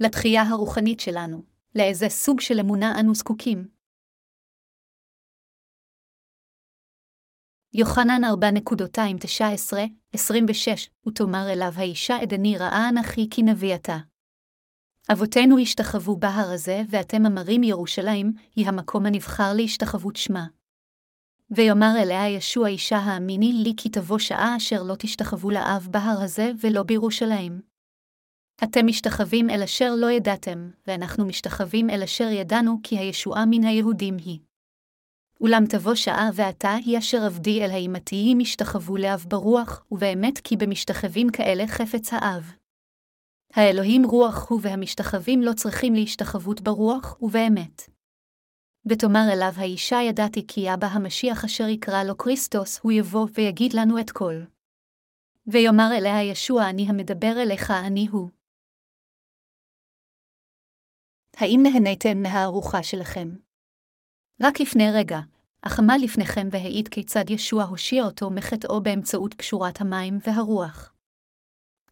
לתחייה הרוחנית שלנו, לאיזה סוג של אמונה אנו זקוקים. יוחנן 4.219-26, ותאמר אליו האישה עדני ראה אנכי כי נביא אתה. אבותינו השתחוו בהר הזה, ואתם אמרים ירושלים, היא המקום הנבחר להשתחוות שמה. ויאמר אליה ישוע אישה האמיני לי כי תבוא שעה אשר לא תשתחוו לאב בהר הזה ולא בירושלים. אתם משתחווים אל אשר לא ידעתם, ואנחנו משתחווים אל אשר ידענו כי הישועה מן היהודים היא. אולם תבוא שעה ועתה היא אשר עבדי אל האימתיים ישתחוו לאב ברוח, ובאמת כי במשתחווים כאלה חפץ האב. האלוהים רוח הוא והמשתחווים לא צריכים להשתחוות ברוח ובאמת. ותאמר אליו האישה ידעתי כי אבא המשיח אשר יקרא לו כריסטוס, הוא יבוא ויגיד לנו את כל. ויאמר אליה ישוע אני המדבר אליך אני הוא. האם נהניתם מהארוחה שלכם? רק לפני רגע, עמד לפניכם והעיד כיצד ישוע הושיע אותו מחטאו באמצעות קשורת המים והרוח.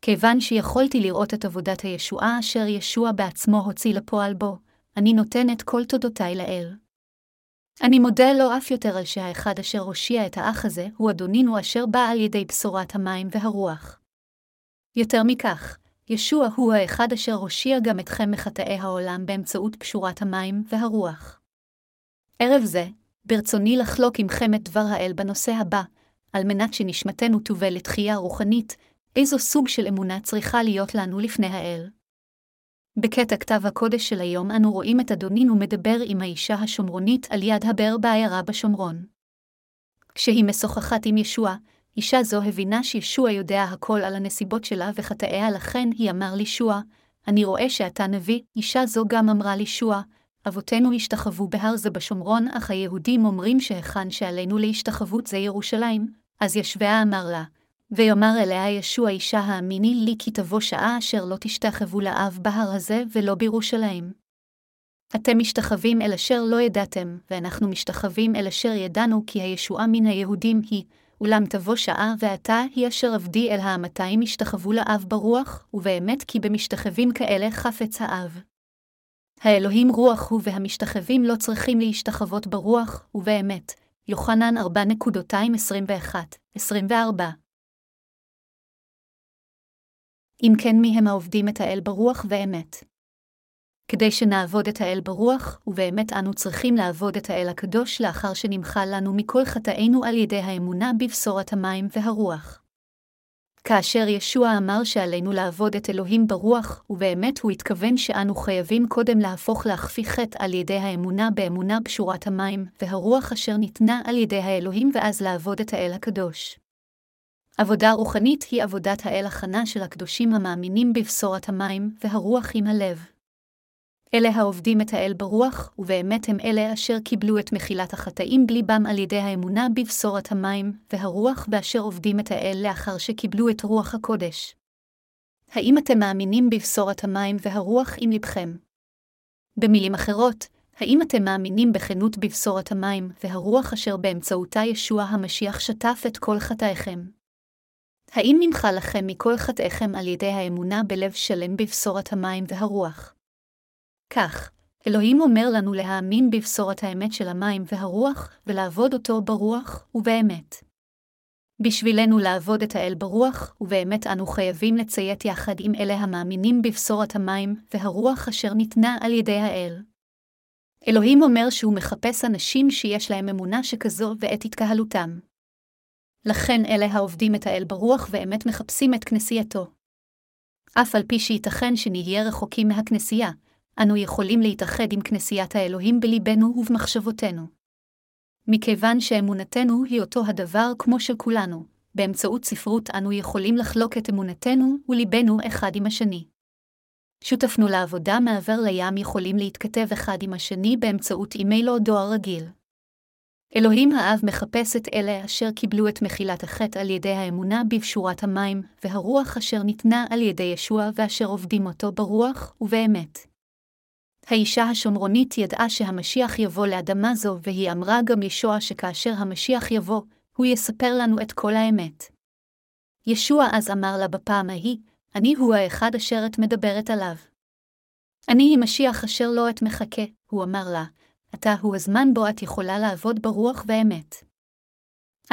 כיוון שיכולתי לראות את עבודת הישועה אשר ישוע בעצמו הוציא לפועל בו, אני נותן את כל תודותיי לאל. אני מודה לו אף יותר על שהאחד אשר הושיע את האח הזה הוא אדונינו אשר בא על ידי בשורת המים והרוח. יותר מכך, ישוע הוא האחד אשר הושיע גם אתכם מחטאי העולם באמצעות קשורת המים והרוח. ערב זה, ברצוני לחלוק עמכם את דבר האל בנושא הבא, על מנת שנשמתנו תובל לתחייה רוחנית, איזו סוג של אמונה צריכה להיות לנו לפני האל. בקטע כתב הקודש של היום אנו רואים את אדונינו מדבר עם האישה השומרונית על יד הבאר בעיירה בשומרון. כשהיא משוחחת עם ישוע, אישה זו הבינה שישוע יודע הכל על הנסיבות שלה וחטאיה, לכן היא אמר לישוע, אני רואה שאתה נביא, אישה זו גם אמרה לישוע, אבותינו השתחוו בהר זה בשומרון, אך היהודים אומרים שהיכן שעלינו להשתחוות זה ירושלים, אז ישביה אמר לה, ויאמר אליה ישוע אישה האמיני לי כי תבוא שעה אשר לא תשתחוו לאב בהר הזה ולא בירושלים. אתם משתחווים אל אשר לא ידעתם, ואנחנו משתחווים אל אשר ידענו כי הישועה מן היהודים היא, אולם תבוא שעה ועתה היא אשר עבדי אל האמתיים ישתחוו לאב ברוח, ובאמת כי במשתחווים כאלה חפץ האב. האלוהים רוח הוא והמשתחווים לא צריכים להשתחוות ברוח, ובאמת. יוחנן 4.221-24 אם כן מי הם העובדים את האל ברוח ואמת. כדי שנעבוד את האל ברוח, ובאמת אנו צריכים לעבוד את האל הקדוש לאחר שנמחל לנו מכל חטאינו על ידי האמונה בבשורת המים והרוח. כאשר ישוע אמר שעלינו לעבוד את אלוהים ברוח, ובאמת הוא התכוון שאנו חייבים קודם להפוך להכפי חטא על ידי האמונה באמונה בשורת המים, והרוח אשר ניתנה על ידי האלוהים ואז לעבוד את האל הקדוש. עבודה רוחנית היא עבודת האל הכנה של הקדושים המאמינים בבשורת המים והרוח עם הלב. אלה העובדים את האל ברוח, ובאמת הם אלה אשר קיבלו את מחילת החטאים בליבם על ידי האמונה בבשורת המים והרוח, ואשר עובדים את האל לאחר שקיבלו את רוח הקודש. האם אתם מאמינים בבשורת המים והרוח עם לבכם? במילים אחרות, האם אתם מאמינים בכנות בבשורת המים והרוח אשר באמצעותה ישוע המשיח שטף את כל חטאיכם? האם נמחה לכם מכל חטאיכם על ידי האמונה בלב שלם בבשורת המים והרוח? כך, אלוהים אומר לנו להאמין בבשורת האמת של המים והרוח, ולעבוד אותו ברוח ובאמת. בשבילנו לעבוד את האל ברוח, ובאמת אנו חייבים לציית יחד עם אלה המאמינים בבשורת המים והרוח אשר ניתנה על ידי האל. אלוהים אומר שהוא מחפש אנשים שיש להם אמונה שכזו ואת התקהלותם. לכן אלה העובדים את האל ברוח ואמת מחפשים את כנסייתו. אף על פי שייתכן שנהיה רחוקים מהכנסייה, אנו יכולים להתאחד עם כנסיית האלוהים בליבנו ובמחשבותינו. מכיוון שאמונתנו היא אותו הדבר כמו של כולנו, באמצעות ספרות אנו יכולים לחלוק את אמונתנו וליבנו אחד עם השני. שותפנו לעבודה מעבר לים יכולים להתכתב אחד עם השני באמצעות אימייל או דואר רגיל. אלוהים האב מחפש את אלה אשר קיבלו את מחילת החטא על ידי האמונה בפשורת המים, והרוח אשר ניתנה על ידי ישוע ואשר עובדים אותו ברוח ובאמת. האישה השומרונית ידעה שהמשיח יבוא לאדמה זו, והיא אמרה גם ישוע שכאשר המשיח יבוא, הוא יספר לנו את כל האמת. ישוע אז אמר לה בפעם ההיא, אני הוא האחד אשר את מדברת עליו. אני היא משיח אשר לא את מחכה, הוא אמר לה, עתה הוא הזמן בו את יכולה לעבוד ברוח ואמת.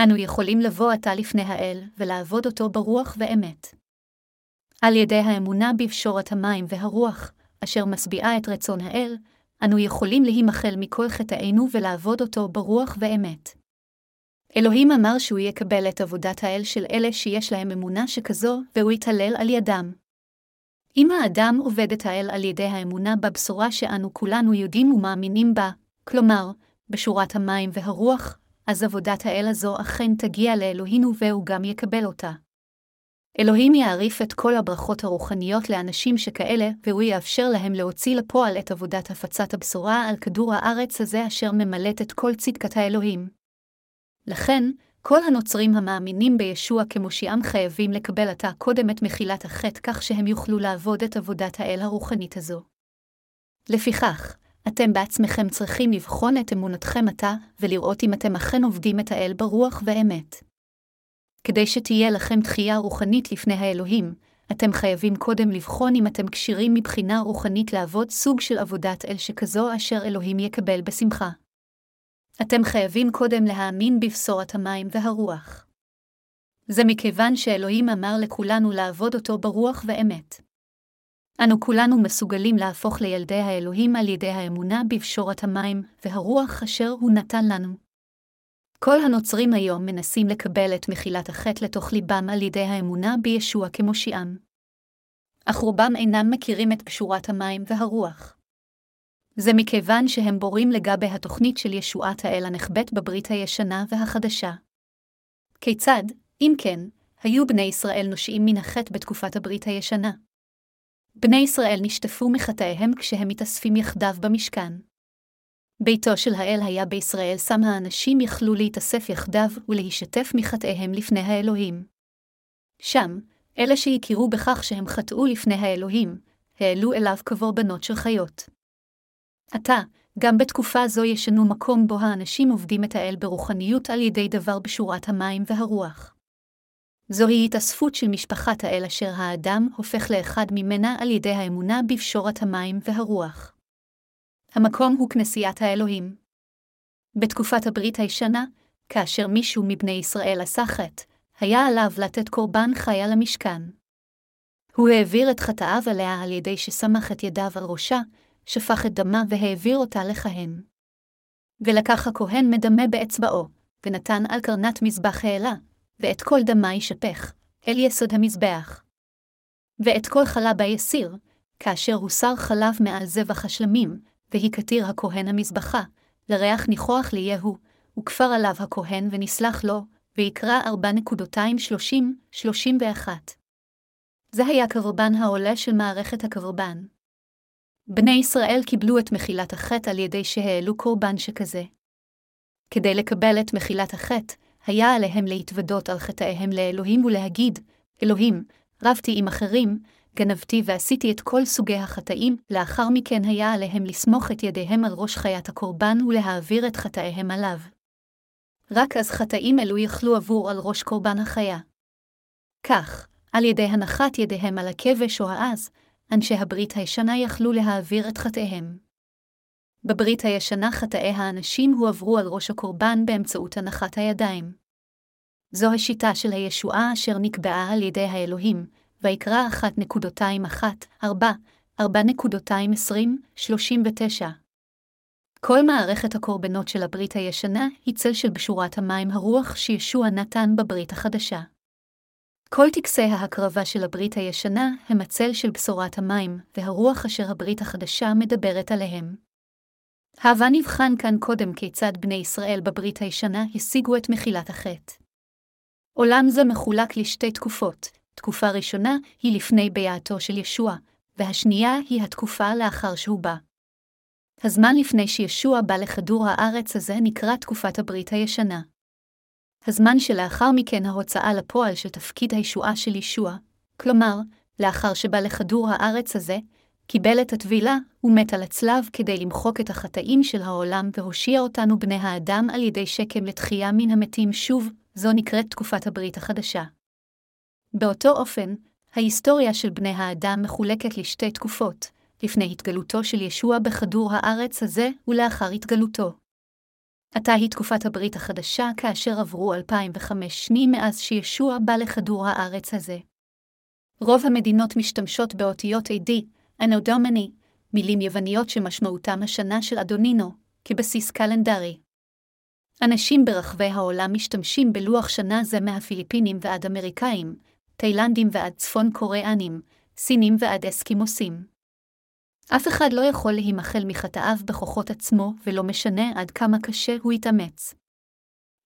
אנו יכולים לבוא עתה לפני האל, ולעבוד אותו ברוח ואמת. על ידי האמונה בפשורת המים והרוח, אשר משביעה את רצון האל, אנו יכולים להימחל מכל חטאינו ולעבוד אותו ברוח ואמת. אלוהים אמר שהוא יקבל את עבודת האל של אלה שיש להם אמונה שכזו, והוא יתהלל על ידם. אם האדם עובד את האל על ידי האמונה בבשורה שאנו כולנו יודעים ומאמינים בה, כלומר, בשורת המים והרוח, אז עבודת האל הזו אכן תגיע לאלוהינו והוא גם יקבל אותה. אלוהים יעריף את כל הברכות הרוחניות לאנשים שכאלה, והוא יאפשר להם להוציא לפועל את עבודת הפצת הבשורה על כדור הארץ הזה אשר ממלאת את כל צדקת האלוהים. לכן, כל הנוצרים המאמינים בישוע כמושיעם חייבים לקבל עתה קודם את מחילת החטא כך שהם יוכלו לעבוד את עבודת האל הרוחנית הזו. לפיכך, אתם בעצמכם צריכים לבחון את אמונתכם עתה, ולראות אם אתם אכן עובדים את האל ברוח ואמת. כדי שתהיה לכם תחייה רוחנית לפני האלוהים, אתם חייבים קודם לבחון אם אתם כשירים מבחינה רוחנית לעבוד סוג של עבודת אל שכזו אשר אלוהים יקבל בשמחה. אתם חייבים קודם להאמין בבשורת המים והרוח. זה מכיוון שאלוהים אמר לכולנו לעבוד אותו ברוח ואמת. אנו כולנו מסוגלים להפוך לילדי האלוהים על ידי האמונה בפשורת המים והרוח אשר הוא נתן לנו. כל הנוצרים היום מנסים לקבל את מחילת החטא לתוך ליבם על ידי האמונה בישוע כמושיעם. אך רובם אינם מכירים את פשורת המים והרוח. זה מכיוון שהם בורים לגבי התוכנית של ישועת האל הנחבאת בברית הישנה והחדשה. כיצד, אם כן, היו בני ישראל נושעים מן החטא בתקופת הברית הישנה? בני ישראל נשטפו מחטאיהם כשהם מתאספים יחדיו במשכן. ביתו של האל היה בישראל, שם האנשים יכלו להתאסף יחדיו ולהישטף מחטאיהם לפני האלוהים. שם, אלה שהכירו בכך שהם חטאו לפני האלוהים, העלו אליו קורבנות של חיות. עתה, גם בתקופה זו ישנו מקום בו האנשים עובדים את האל ברוחניות על ידי דבר בשורת המים והרוח. זוהי התאספות של משפחת האל אשר האדם הופך לאחד ממנה על ידי האמונה בפשורת המים והרוח. המקום הוא כנסיית האלוהים. בתקופת הברית הישנה, כאשר מישהו מבני ישראל עשה חטא, היה עליו לתת קורבן חיה למשכן. הוא העביר את חטאיו עליה על ידי שסמך את ידיו על ראשה, שפך את דמה והעביר אותה לכהן. ולקח הכהן מדמה באצבעו, ונתן על קרנת מזבח העלה, ואת כל דמה ישפך, אל יסוד המזבח. ואת כל חלבה יסיר, כאשר הוסר חלב מעל זבח השלמים, והכתיר הכהן המזבחה, לריח ניחוח ליהו, וכפר עליו הכהן ונסלח לו, ויקרא 4.230-31. זה היה קרבן העולה של מערכת הקרבן. בני ישראל קיבלו את מחילת החטא על ידי שהעלו קורבן שכזה. כדי לקבל את מחילת החטא, היה עליהם להתוודות על חטאיהם לאלוהים ולהגיד, אלוהים, רבתי עם אחרים, גנבתי ועשיתי את כל סוגי החטאים, לאחר מכן היה עליהם לסמוך את ידיהם על ראש חיית הקורבן ולהעביר את חטאיהם עליו. רק אז חטאים אלו יכלו עבור על ראש קורבן החיה. כך, על ידי הנחת ידיהם על הכבש או העז, אנשי הברית הישנה יכלו להעביר את חטאיהם. בברית הישנה חטאי האנשים הועברו על ראש הקורבן באמצעות הנחת הידיים. זו השיטה של הישועה אשר נקבעה על ידי האלוהים, ויקרא 1.21, 4, 4.20, 39. כל מערכת הקורבנות של הברית הישנה היא צל של בשורת המים הרוח שישוע נתן בברית החדשה. כל טקסי ההקרבה של הברית הישנה הם הצל של בשורת המים, והרוח אשר הברית החדשה מדברת עליהם. הבה נבחן כאן קודם כיצד בני ישראל בברית הישנה השיגו את מחילת החטא. עולם זה מחולק לשתי תקופות, תקופה ראשונה היא לפני ביאתו של ישוע, והשנייה היא התקופה לאחר שהוא בא. הזמן לפני שישוע בא לכדור הארץ הזה נקרא תקופת הברית הישנה. הזמן שלאחר מכן ההוצאה לפועל של תפקיד הישועה של ישוע, כלומר, לאחר שבא לכדור הארץ הזה, קיבל את הטבילה ומת על הצלב כדי למחוק את החטאים של העולם והושיע אותנו בני האדם על ידי שקם לתחייה מן המתים שוב, זו נקראת תקופת הברית החדשה. באותו אופן, ההיסטוריה של בני האדם מחולקת לשתי תקופות, לפני התגלותו של ישוע בכדור הארץ הזה ולאחר התגלותו. עתה היא תקופת הברית החדשה כאשר עברו 2005 שנים מאז שישוע בא לכדור הארץ הזה. רוב המדינות משתמשות באותיות AD, אנודומני, מילים יווניות שמשמעותם השנה של אדונינו, כבסיס קלנדרי. אנשים ברחבי העולם משתמשים בלוח שנה זה מהפיליפינים ועד אמריקאים, תאילנדים ועד צפון קוריאנים, סינים ועד אסקימוסים. אף אחד לא יכול להימחל מחטאיו בכוחות עצמו, ולא משנה עד כמה קשה הוא יתאמץ.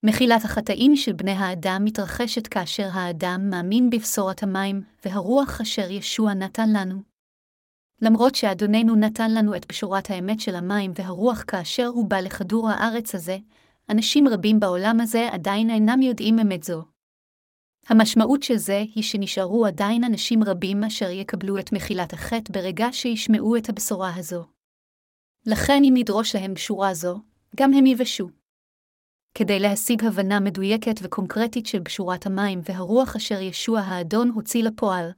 מחילת החטאים של בני האדם מתרחשת כאשר האדם מאמין בבשורת המים והרוח אשר ישוע נתן לנו. למרות שאדוננו נתן לנו את בשורת האמת של המים והרוח כאשר הוא בא לכדור הארץ הזה, אנשים רבים בעולם הזה עדיין אינם יודעים אמת זו. המשמעות של זה היא שנשארו עדיין אנשים רבים אשר יקבלו את מחילת החטא ברגע שישמעו את הבשורה הזו. לכן אם נדרוש להם בשורה זו, גם הם יבשו. כדי להשיג הבנה מדויקת וקונקרטית של בשורת המים והרוח אשר ישוע האדון הוציא לפועל,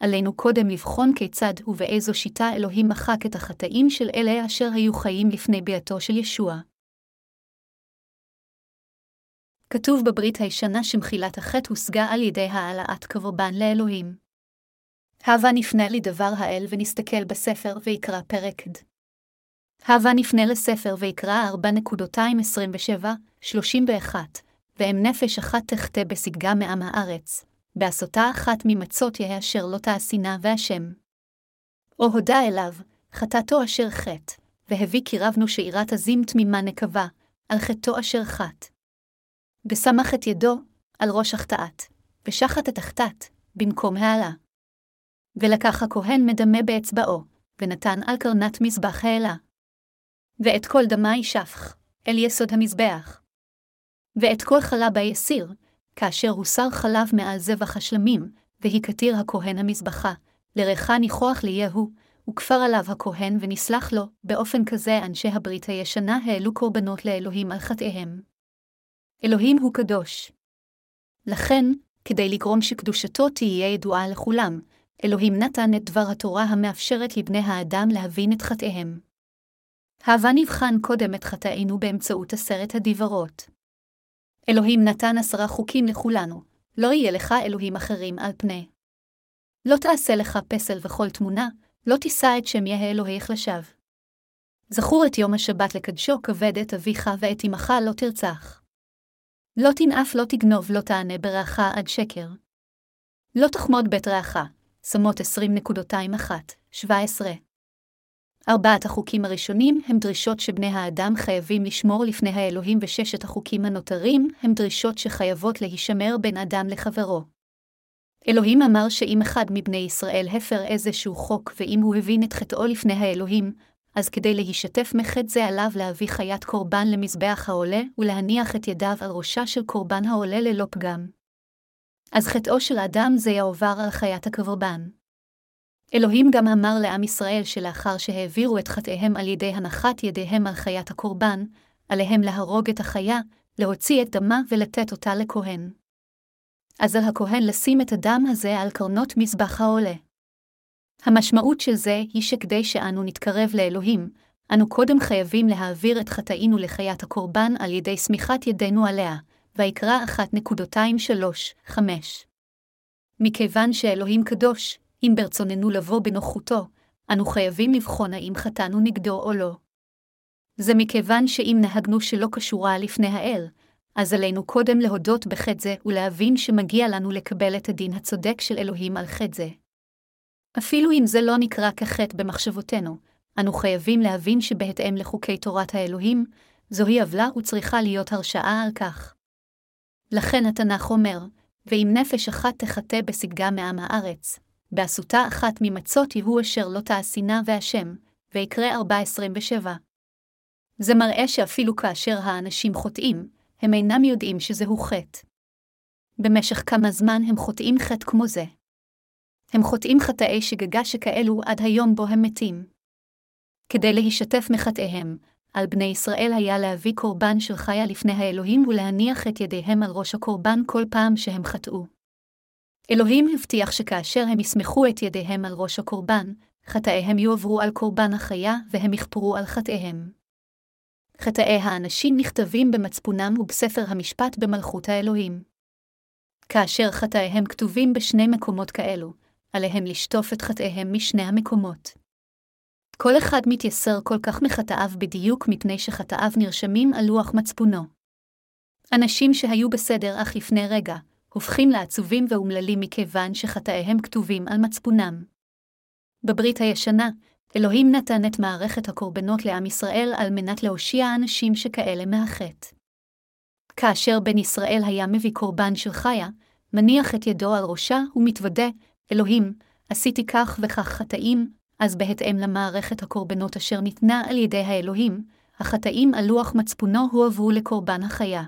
עלינו קודם לבחון כיצד ובאיזו שיטה אלוהים מחק את החטאים של אלה אשר היו חיים לפני ביאתו של ישוע. כתוב בברית הישנה שמחילת החטא הושגה על ידי העלאת קורבן לאלוהים. הבה נפנה לדבר האל ונסתכל בספר ויקרא פרק ד. הבה נפנה לספר ויקרא 4.27-31, ואם נפש אחת תחטא בסגגה מעם הארץ, בעשותה אחת ממצות יהא אשר לא תעשינה והשם. או הודה אליו, חטאתו אשר חטא, והביא כי רבנו שאירת עזים תמימה נקבה, על חטאו אשר חט. וסמך את ידו על ראש החטאת, ושחט את החטאת, במקום העלה. ולקח הכהן מדמה באצבעו, ונתן על קרנת מזבח העלה. ואת כל דמה ישפך, אל יסוד המזבח. ואת כל חלבה יסיר, כאשר הוסר חלב מעל זבח השלמים, והכתיר הכהן המזבחה, לריחה ניחוח ליהו, וכפר עליו הכהן ונסלח לו, באופן כזה אנשי הברית הישנה העלו קורבנות לאלוהים על חטאיהם. אלוהים הוא קדוש. לכן, כדי לגרום שקדושתו תהיה ידועה לכולם, אלוהים נתן את דבר התורה המאפשרת לבני האדם להבין את חטאיהם. הבה נבחן קודם את חטאינו באמצעות עשרת הדיברות. אלוהים נתן עשרה חוקים לכולנו, לא יהיה לך אלוהים אחרים על פני. לא תעשה לך פסל וכל תמונה, לא תישא את שם יהא אלוהיך לשווא. זכור את יום השבת לקדשו כבד את אביך ואת אמך לא תרצח. לא תנאף, לא תגנוב, לא תענה ברעך עד שקר. לא תחמוד בית רעך, שמות 20.21-17. ארבעת החוקים הראשונים הם דרישות שבני האדם חייבים לשמור לפני האלוהים, וששת החוקים הנותרים הם דרישות שחייבות להישמר בין אדם לחברו. אלוהים אמר שאם אחד מבני ישראל הפר איזשהו חוק, ואם הוא הבין את חטאו לפני האלוהים, אז כדי להישתף מחטא זה עליו להביא חיית קורבן למזבח העולה, ולהניח את ידיו על ראשה של קורבן העולה ללא פגם. אז חטאו של אדם זה יעובר על חיית הקורבן. אלוהים גם אמר לעם ישראל שלאחר שהעבירו את חטאיהם על ידי הנחת ידיהם על חיית הקורבן, עליהם להרוג את החיה, להוציא את דמה ולתת אותה לכהן. אז על הכהן לשים את הדם הזה על קרנות מזבח העולה. המשמעות של זה היא שכדי שאנו נתקרב לאלוהים, אנו קודם חייבים להעביר את חטאינו לחיית הקורבן על ידי סמיכת ידינו עליה, ויקרא 1.23-5. מכיוון שאלוהים קדוש, אם ברצוננו לבוא בנוחותו, אנו חייבים לבחון האם חטאנו נגדו או לא. זה מכיוון שאם נהגנו שלא קשורה לפני האל, אז עלינו קודם להודות בחטא זה ולהבין שמגיע לנו לקבל את הדין הצודק של אלוהים על חטא זה. אפילו אם זה לא נקרא כחטא במחשבותינו, אנו חייבים להבין שבהתאם לחוקי תורת האלוהים, זוהי עוולה וצריכה להיות הרשעה על כך. לכן התנ"ך אומר, ואם נפש אחת תחטא בסגגה מעם הארץ, בעשותה אחת ממצות יהוא אשר לא תעשינה והשם, ויקרא 4.27. זה מראה שאפילו כאשר האנשים חוטאים, הם אינם יודעים שזהו חטא. במשך כמה זמן הם חוטאים חטא כמו זה. הם חוטאים חטאי שגגה שכאלו עד היום בו הם מתים. כדי להשתף מחטאיהם, על בני ישראל היה להביא קורבן של חיה לפני האלוהים ולהניח את ידיהם על ראש הקורבן כל פעם שהם חטאו. אלוהים הבטיח שכאשר הם יסמכו את ידיהם על ראש הקורבן, חטאיהם יועברו על קורבן החיה, והם יכפרו על חטאיהם. חטאי האנשים נכתבים במצפונם ובספר המשפט במלכות האלוהים. כאשר חטאיהם כתובים בשני מקומות כאלו, עליהם לשטוף את חטאיהם משני המקומות. כל אחד מתייסר כל כך מחטאיו בדיוק מפני שחטאיו נרשמים על לוח מצפונו. אנשים שהיו בסדר אך לפני רגע, הופכים לעצובים ואומללים מכיוון שחטאיהם כתובים על מצפונם. בברית הישנה, אלוהים נתן את מערכת הקורבנות לעם ישראל על מנת להושיע אנשים שכאלה מהחטא. כאשר בן ישראל היה מביא קורבן של חיה, מניח את ידו על ראשה ומתוודה, אלוהים, עשיתי כך וכך חטאים, אז בהתאם למערכת הקורבנות אשר ניתנה על ידי האלוהים, החטאים על לוח מצפונו הועברו לקורבן החיה.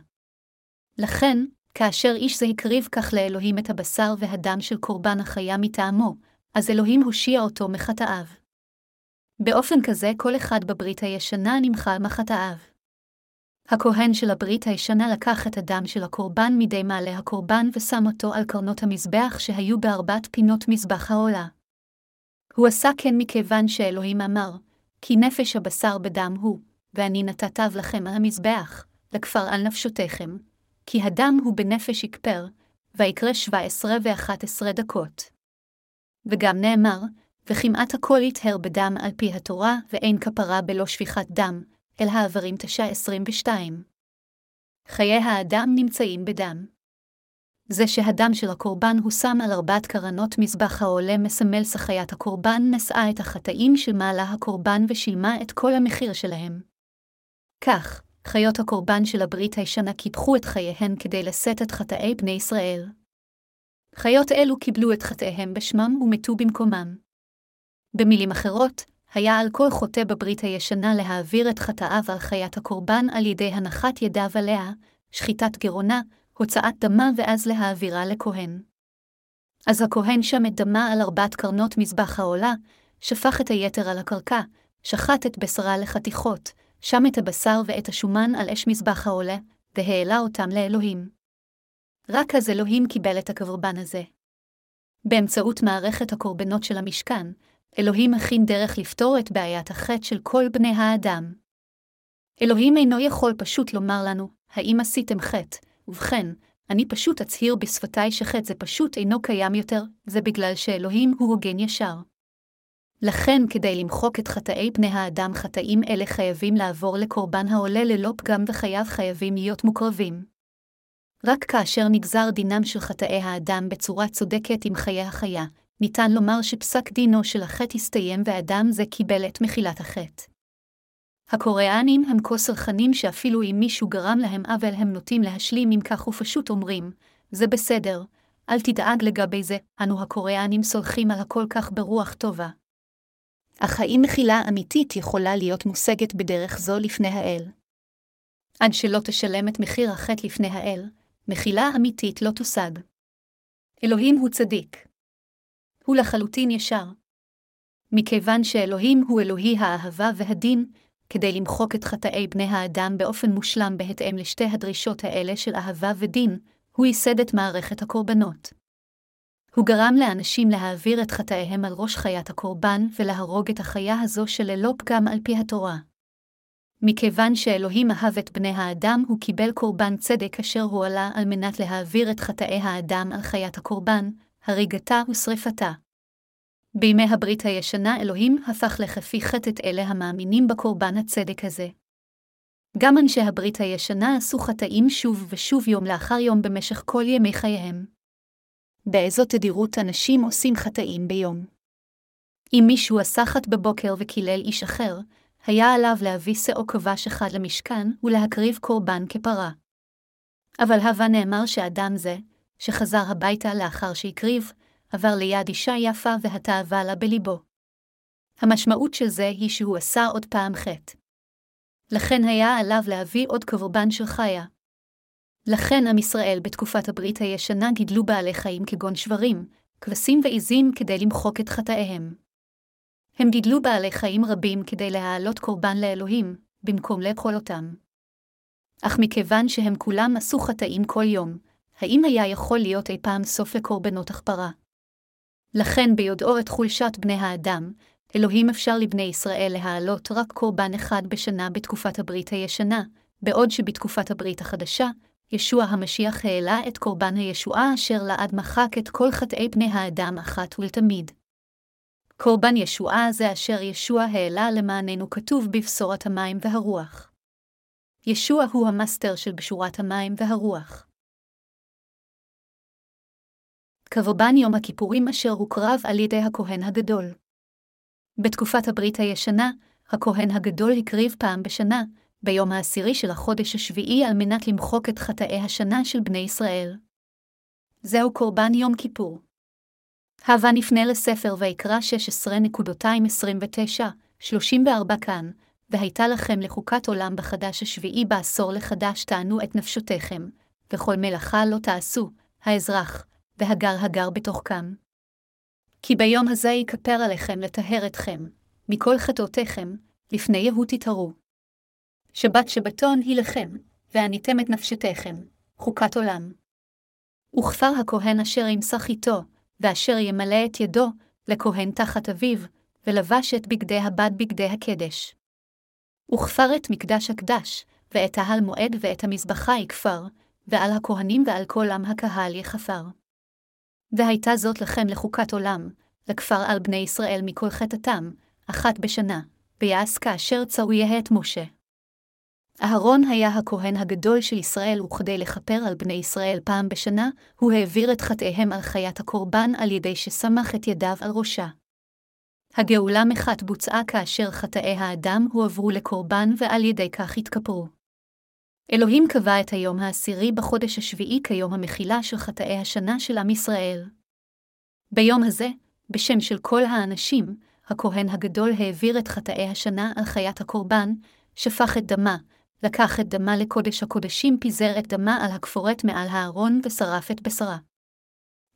לכן, כאשר איש זה הקריב כך לאלוהים את הבשר והדם של קורבן החיה מטעמו, אז אלוהים הושיע אותו מחטאיו. באופן כזה כל אחד בברית הישנה נמחל מחטאיו. הכהן של הברית הישנה לקח את הדם של הקורבן מדי מעלה הקורבן ושם אותו על קרנות המזבח שהיו בארבעת פינות מזבח העולה. הוא עשה כן מכיוון שאלוהים אמר, כי נפש הבשר בדם הוא, ואני נתתיו לכם על המזבח, לכפר על נפשותיכם, כי הדם הוא בנפש יכפר, ויקרא עשרה ואחת עשרה דקות. וגם נאמר, וכמעט הכל יטהר בדם על פי התורה, ואין כפרה בלא שפיכת דם, אל העברים תשע עשרים ושתיים. חיי האדם נמצאים בדם. זה שהדם של הקורבן הושם על ארבעת קרנות מזבח העולה מסמל שחיית הקורבן נשאה את החטאים של מעלה הקורבן ושילמה את כל המחיר שלהם. כך, חיות הקורבן של הברית הישנה קיפחו את חייהן כדי לשאת את חטאי בני ישראל. חיות אלו קיבלו את חטאיהם בשמם ומתו במקומם. במילים אחרות, היה על כל חוטא בברית הישנה להעביר את חטאיו על חיית הקורבן על ידי הנחת ידיו עליה, שחיטת גרונה, הוצאת דמה ואז להעבירה לכהן. אז הכהן שם את דמה על ארבעת קרנות מזבח העולה, שפך את היתר על הקרקע, שחט את בשרה לחתיכות, שם את הבשר ואת השומן על אש מזבח העולה, והעלה אותם לאלוהים. רק אז אלוהים קיבל את הקורבן הזה. באמצעות מערכת הקורבנות של המשכן, אלוהים הכין דרך לפתור את בעיית החטא של כל בני האדם. אלוהים אינו יכול פשוט לומר לנו, האם עשיתם חטא, ובכן, אני פשוט אצהיר בשפתיי שחטא זה פשוט אינו קיים יותר, זה בגלל שאלוהים הוא הוגן ישר. לכן, כדי למחוק את חטאי בני האדם, חטאים אלה חייבים לעבור לקורבן העולה ללא פגם וחייו חייבים להיות מוקרבים. רק כאשר נגזר דינם של חטאי האדם בצורה צודקת עם חיי החיה, ניתן לומר שפסק דינו של החטא הסתיים ואדם זה קיבל את מחילת החטא. הקוריאנים הם כה סלחנים שאפילו אם מישהו גרם להם עוול הם נוטים להשלים עם כך ופשוט אומרים, זה בסדר, אל תדאג לגבי זה, אנו הקוריאנים סולחים על הכל כך ברוח טובה. אך האם מחילה אמיתית יכולה להיות מושגת בדרך זו לפני האל? עד שלא תשלם את מחיר החטא לפני האל, מחילה אמיתית לא תושג. אלוהים הוא צדיק. הוא לחלוטין ישר. מכיוון שאלוהים הוא אלוהי האהבה והדין, כדי למחוק את חטאי בני האדם באופן מושלם בהתאם לשתי הדרישות האלה של אהבה ודין, הוא ייסד את מערכת הקורבנות. הוא גרם לאנשים להעביר את חטאיהם על ראש חיית הקורבן ולהרוג את החיה הזו שללא פגם על פי התורה. מכיוון שאלוהים אהב את בני האדם, הוא קיבל קורבן צדק אשר הועלה על מנת להעביר את חטאי האדם על חיית הקורבן, הריגתה ושרפתה. בימי הברית הישנה אלוהים הפך לכפי חטא את אלה המאמינים בקורבן הצדק הזה. גם אנשי הברית הישנה עשו חטאים שוב ושוב יום לאחר יום במשך כל ימי חייהם. באיזו תדירות אנשים עושים חטאים ביום. אם מישהו עשה חטא בבוקר וקילל איש אחר, היה עליו להביא שאו כבש אחד למשכן ולהקריב קורבן כפרה. אבל הווה נאמר שאדם זה, שחזר הביתה לאחר שהקריב, עבר ליד אישה יפה והתאווה לה בליבו. המשמעות של זה היא שהוא עשה עוד פעם חטא. לכן היה עליו להביא עוד קורבן של חיה. לכן עם ישראל בתקופת הברית הישנה גידלו בעלי חיים כגון שברים, כבשים ועיזים כדי למחוק את חטאיהם. הם גידלו בעלי חיים רבים כדי להעלות קורבן לאלוהים, במקום לאכול אותם. אך מכיוון שהם כולם עשו חטאים כל יום, האם היה יכול להיות אי פעם סוף לקורבנות הכפרה? לכן ביודעו את חולשת בני האדם, אלוהים אפשר לבני ישראל להעלות רק קורבן אחד בשנה בתקופת הברית הישנה, בעוד שבתקופת הברית החדשה, ישוע המשיח העלה את קורבן הישועה אשר לעד מחק את כל חטאי בני האדם אחת ולתמיד. קורבן ישועה זה אשר ישוע העלה למעננו כתוב בבשורת המים והרוח. ישוע הוא המאסטר של בשורת המים והרוח. קרבן יום הכיפורים אשר הוקרב על ידי הכהן הגדול. בתקופת הברית הישנה, הכהן הגדול הקריב פעם בשנה, ביום העשירי של החודש השביעי על מנת למחוק את חטאי השנה של בני ישראל. זהו קורבן יום כיפור. הווה נפנה לספר ויקרא 16.29-34 כאן, והייתה לכם לחוקת עולם בחדש השביעי בעשור לחדש תענו את נפשותיכם, וכל מלאכה לא תעשו, האזרח, והגר הגר בתוככם. כי ביום הזה יכפר עליכם לטהר אתכם, מכל חטאותיכם, לפני יהוא תתערו. שבת שבתון היא לכם, ועניתם את נפשתיכם, חוקת עולם. וכפר הכהן אשר ימסך איתו, ואשר ימלא את ידו, לכהן תחת אביו, ולבש את בגדי הבד בגדי הקדש. וכפר את מקדש הקדש, ואת ההל מועד ואת המזבחה יכפר, ועל הכהנים ועל כל עם הקהל יכפר. והייתה זאת לכם לחוקת עולם, לכפר על בני ישראל מכל חטאתם, אחת בשנה, ויעש כאשר צוויה את משה. אהרון היה הכהן הגדול של ישראל, וכדי לכפר על בני ישראל פעם בשנה, הוא העביר את חטאיהם על חיית הקורבן על ידי שסמך את ידיו על ראשה. הגאולה מחת בוצעה כאשר חטאי האדם הועברו לקורבן ועל ידי כך התכפרו. אלוהים קבע את היום העשירי בחודש השביעי כיום המחילה של חטאי השנה של עם ישראל. ביום הזה, בשם של כל האנשים, הכהן הגדול העביר את חטאי השנה על חיית הקורבן, שפך את דמה, לקח את דמה לקודש הקודשים, פיזר את דמה על הכפורת מעל הארון ושרף את בשרה.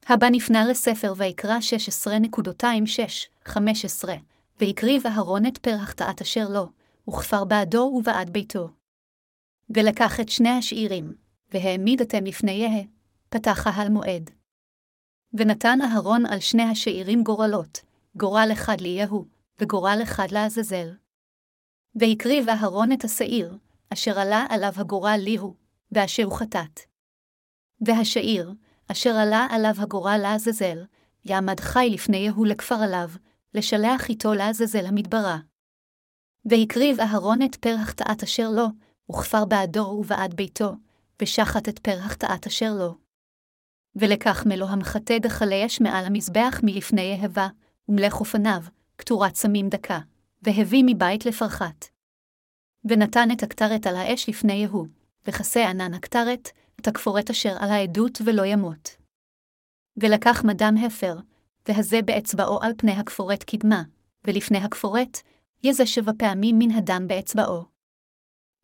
הבא נפנה לספר ויקרא 16.26-15, והקריב אהרון את פר החטאת אשר לו, וכפר בעדו ובעד ביתו. ולקח את שני השאירים, והעמיד אתם לפני יהא, פתח ההל מועד. ונתן אהרון על שני השאירים גורלות, גורל אחד ליהו, וגורל אחד לעזאזל. והקריב אהרון את השעיר, אשר עלה עליו הגורל ליהו, ואשר הוא חטאת. והשעיר, אשר עלה עליו הגורל לעזאזל, יעמד חי לפני יהו לכפר עליו, לשלח איתו לעזאזל המדברה. והקריב אהרון את פר החטאת אשר לו, וכפר בעדו ובעד ביתו, ושחט את פר החטאת אשר לו. ולקח מלוא המחטא דחלי אש מעל המזבח מלפני יהבה, ומלך אופניו, קטורת סמים דקה, והביא מבית לפרחת. ונתן את הקטרת על האש לפני יהוא, וכסה ענן הקטרת, את הכפורת אשר על העדות ולא ימות. ולקח מדם הפר, והזה באצבעו על פני הכפורת קדמה, ולפני הכפורת, יזה שבע פעמים מן הדם באצבעו.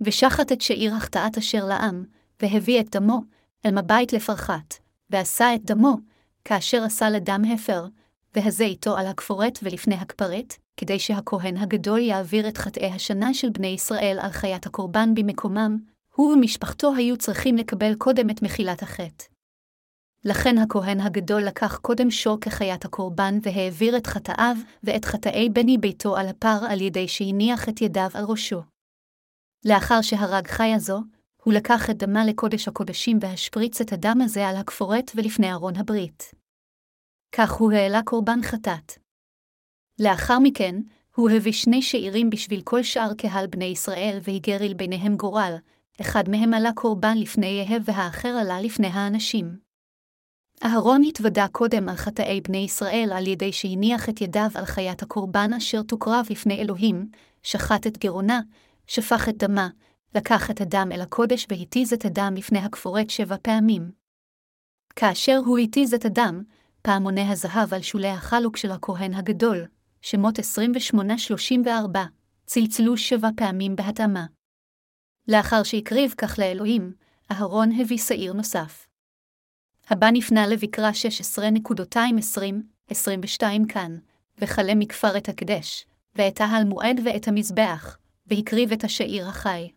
ושחט את שעיר החטאת אשר לעם, והביא את דמו, אל מבית לפרחת, ועשה את דמו, כאשר עשה לדם הפר, והזה איתו על הכפורת ולפני הכפרת, כדי שהכהן הגדול יעביר את חטאי השנה של בני ישראל על חיית הקורבן במקומם, הוא ומשפחתו היו צריכים לקבל קודם את מחילת החטא. לכן הכהן הגדול לקח קודם שור כחיית הקורבן והעביר את חטאיו ואת חטאי בני ביתו על הפר על ידי שהניח את ידיו על ראשו. לאחר שהרג חיה זו, הוא לקח את דמה לקודש הקודשים והשפריץ את הדם הזה על הכפורת ולפני ארון הברית. כך הוא העלה קורבן חטאת. לאחר מכן, הוא הביא שני שאירים בשביל כל שאר קהל בני ישראל והיגר ביניהם גורל, אחד מהם עלה קורבן לפני יהב והאחר עלה לפני האנשים. אהרון התוודה קודם על חטאי בני ישראל על ידי שהניח את ידיו על חיית הקורבן אשר תוקרב לפני אלוהים, שחט את גרונה, שפך את דמה, לקח את הדם אל הקודש והתיז את הדם לפני הכפורת שבע פעמים. כאשר הוא התיז את הדם, פעמוני הזהב על שולי החלוק של הכהן הגדול, שמות 28-34, צלצלו שבע פעמים בהתאמה. לאחר שהקריב כך לאלוהים, אהרון הביא שעיר נוסף. הבא נפנה לבקרה 16.220-22 כאן, וכלה מכפר את הקדש, ואת ההל מועד ואת המזבח, והקריב את השעיר החי.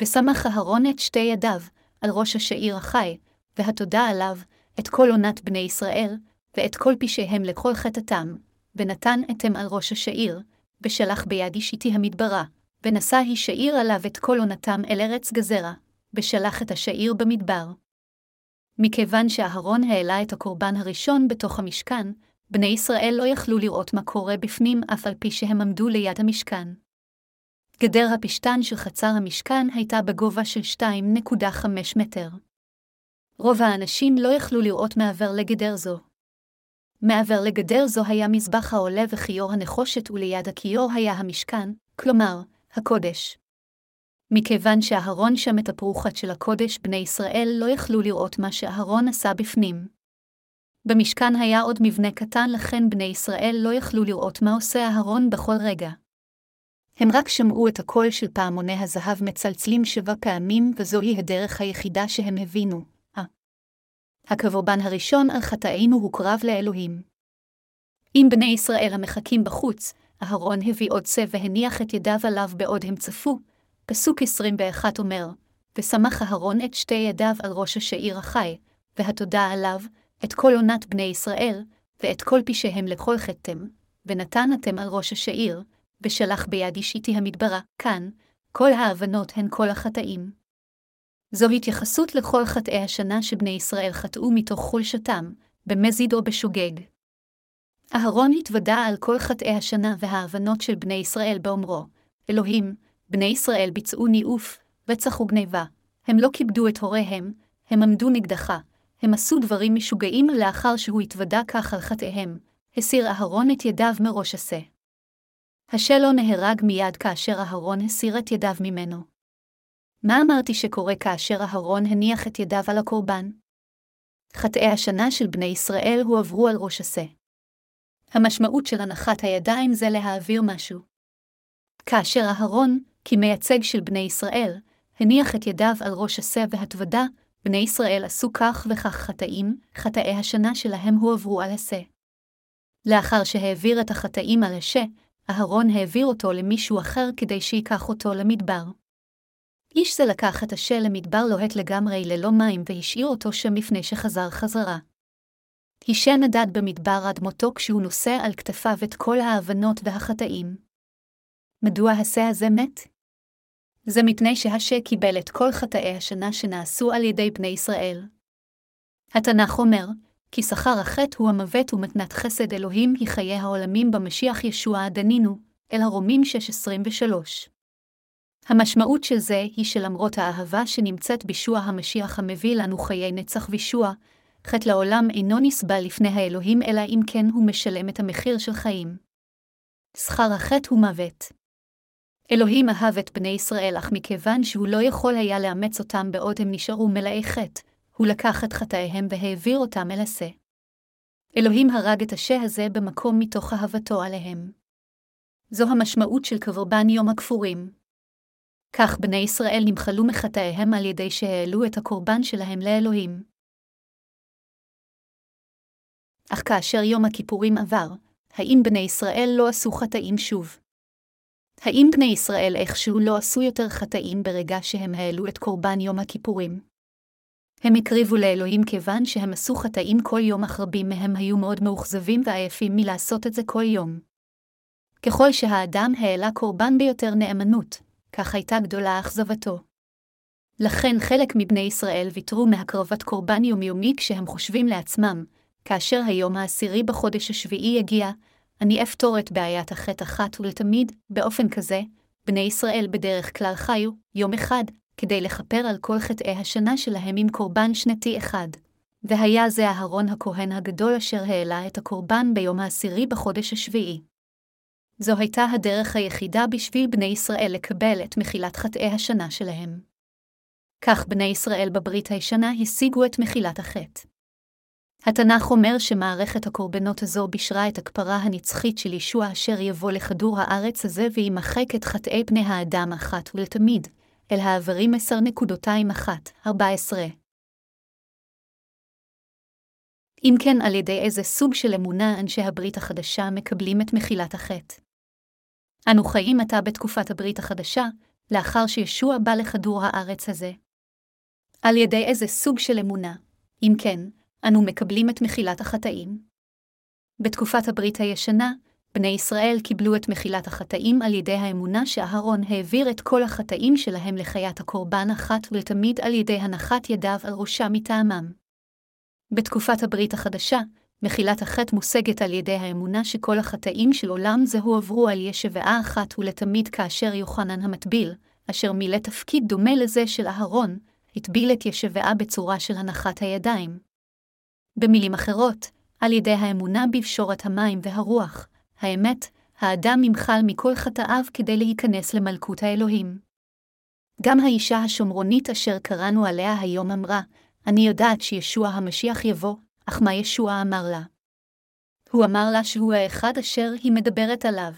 ושמח אהרון את שתי ידיו על ראש השעיר החי, והתודה עליו, את כל עונת בני ישראל, ואת כל פשעיהם לכל חטאתם, ונתן אתם על ראש השעיר, ושלח ביד אישיתי המדברה, ונשא היא שעיר עליו את כל עונתם אל ארץ גזרה, ושלח את השעיר במדבר. מכיוון שאהרון העלה את הקורבן הראשון בתוך המשכן, בני ישראל לא יכלו לראות מה קורה בפנים אף על פי שהם עמדו ליד המשכן. גדר הפשתן של חצר המשכן הייתה בגובה של 2.5 מטר. רוב האנשים לא יכלו לראות מעבר לגדר זו. מעבר לגדר זו היה מזבח העולה וכיור הנחושת וליד הכיור היה המשכן, כלומר, הקודש. מכיוון שאהרון שם את הפרוחת של הקודש, בני ישראל לא יכלו לראות מה שאהרון עשה בפנים. במשכן היה עוד מבנה קטן, לכן בני ישראל לא יכלו לראות מה עושה אהרון בכל רגע. הם רק שמעו את הקול של פעמוני הזהב מצלצלים שבע פעמים, וזוהי הדרך היחידה שהם הבינו. הקרבן הראשון על חטאינו הוקרב לאלוהים. אם בני ישראל המחכים בחוץ, אהרון הביא עוד שא והניח את ידיו עליו בעוד הם צפו. פסוק 21 אומר, ושמח אהרון את שתי ידיו על ראש השעיר החי, והתודה עליו, את כל עונת בני ישראל, ואת כל פשעיהם לכל חטאתם, ונתן אתם על ראש השעיר, ושלח ביד אישיתי המדברה, כאן, כל ההבנות הן כל החטאים. זו התייחסות לכל חטאי השנה שבני ישראל חטאו מתוך חולשתם, במזיד או בשוגג. אהרון התוודה על כל חטאי השנה וההבנות של בני ישראל באומרו, אלוהים, בני ישראל ביצעו ניאוף, רצח וגניבה, הם לא כיבדו את הוריהם, הם עמדו נגדך, הם עשו דברים משוגעים לאחר שהוא התוודה כך על חטאיהם, הסיר אהרון את ידיו מראש השה. השלו נהרג מיד כאשר אהרון הסיר את ידיו ממנו. מה אמרתי שקורה כאשר אהרון הניח את ידיו על הקורבן? חטאי השנה של בני ישראל הועברו על ראש השה. המשמעות של הנחת הידיים זה להעביר משהו. כאשר אהרון, כמייצג של בני ישראל, הניח את ידיו על ראש השה והתוודה, בני ישראל עשו כך וכך חטאים, חטאי השנה שלהם הועברו על השה. לאחר שהעביר את החטאים על השה, אהרון העביר אותו למישהו אחר כדי שיקח אותו למדבר. איש זה לקח את השה למדבר לוהט לגמרי ללא מים והשאיר אותו שם לפני שחזר חזרה. הישה נדד במדבר עד מותו כשהוא נושא על כתפיו את כל ההבנות והחטאים. מדוע השה הזה מת? זה מפני שהשה קיבל את כל חטאי השנה שנעשו על ידי בני ישראל. התנ"ך אומר, כי שכר החטא הוא המוות ומתנת חסד אלוהים היא חיי העולמים במשיח ישוע עדנינו, אל הרומים 6.23. המשמעות של זה היא שלמרות האהבה שנמצאת בישוע המשיח המביא לנו חיי נצח וישוע, חטא לעולם אינו נסבל לפני האלוהים אלא אם כן הוא משלם את המחיר של חיים. שכר החטא הוא מוות. אלוהים אהב את בני ישראל, אך מכיוון שהוא לא יכול היה לאמץ אותם בעוד הם נשארו מלאי חטא, הוא לקח את חטאיהם והעביר אותם אל השה. אלוהים הרג את השה הזה במקום מתוך אהבתו עליהם. זו המשמעות של קברבן יום הכפורים. כך בני ישראל נמחלו מחטאיהם על ידי שהעלו את הקורבן שלהם לאלוהים. אך כאשר יום הכיפורים עבר, האם בני ישראל לא עשו חטאים שוב? האם בני ישראל איכשהו לא עשו יותר חטאים ברגע שהם העלו את קורבן יום הכיפורים? הם הקריבו לאלוהים כיוון שהם עשו חטאים כל יום אך רבים מהם היו מאוד מאוכזבים ועייפים מלעשות את זה כל יום. ככל שהאדם העלה קורבן ביותר נאמנות, כך הייתה גדולה אכזבתו. לכן חלק מבני ישראל ויתרו מהקרבת קורבן יומיומי כשהם חושבים לעצמם, כאשר היום העשירי בחודש השביעי יגיע, אני אפתור את בעיית החטא אחת ולתמיד, באופן כזה, בני ישראל בדרך כלל חיו, יום אחד, כדי לכפר על כל חטאי השנה שלהם עם קורבן שנתי אחד. והיה זה אהרון הכהן הגדול אשר העלה את הקורבן ביום העשירי בחודש השביעי. זו הייתה הדרך היחידה בשביל בני ישראל לקבל את מחילת חטאי השנה שלהם. כך בני ישראל בברית הישנה השיגו את מחילת החטא. התנ"ך אומר שמערכת הקורבנות הזו בישרה את הכפרה הנצחית של ישוע אשר יבוא לכדור הארץ הזה וימחק את חטאי פני האדם אחת ולתמיד, אל העברים 10.21-14. אם כן, על ידי איזה סוג של אמונה אנשי הברית החדשה מקבלים את מחילת החטא. אנו חיים עתה בתקופת הברית החדשה, לאחר שישוע בא לכדור הארץ הזה. על ידי איזה סוג של אמונה, אם כן, אנו מקבלים את מחילת החטאים. בתקופת הברית הישנה, בני ישראל קיבלו את מחילת החטאים על ידי האמונה שאהרון העביר את כל החטאים שלהם לחיית הקורבן אחת ולתמיד על ידי הנחת ידיו על ראשה מטעמם. בתקופת הברית החדשה, מחילת החטא מושגת על ידי האמונה שכל החטאים של עולם זה הועברו על ישבעה אחת ולתמיד כאשר יוחנן המטביל, אשר מילא תפקיד דומה לזה של אהרון, הטביל את ישבעה בצורה של הנחת הידיים. במילים אחרות, על ידי האמונה בפשורת המים והרוח, האמת, האדם ימחל מכל חטאיו כדי להיכנס למלכות האלוהים. גם האישה השומרונית אשר קראנו עליה היום אמרה, אני יודעת שישוע המשיח יבוא, אך מה ישוע אמר לה? הוא אמר לה שהוא האחד אשר היא מדברת עליו.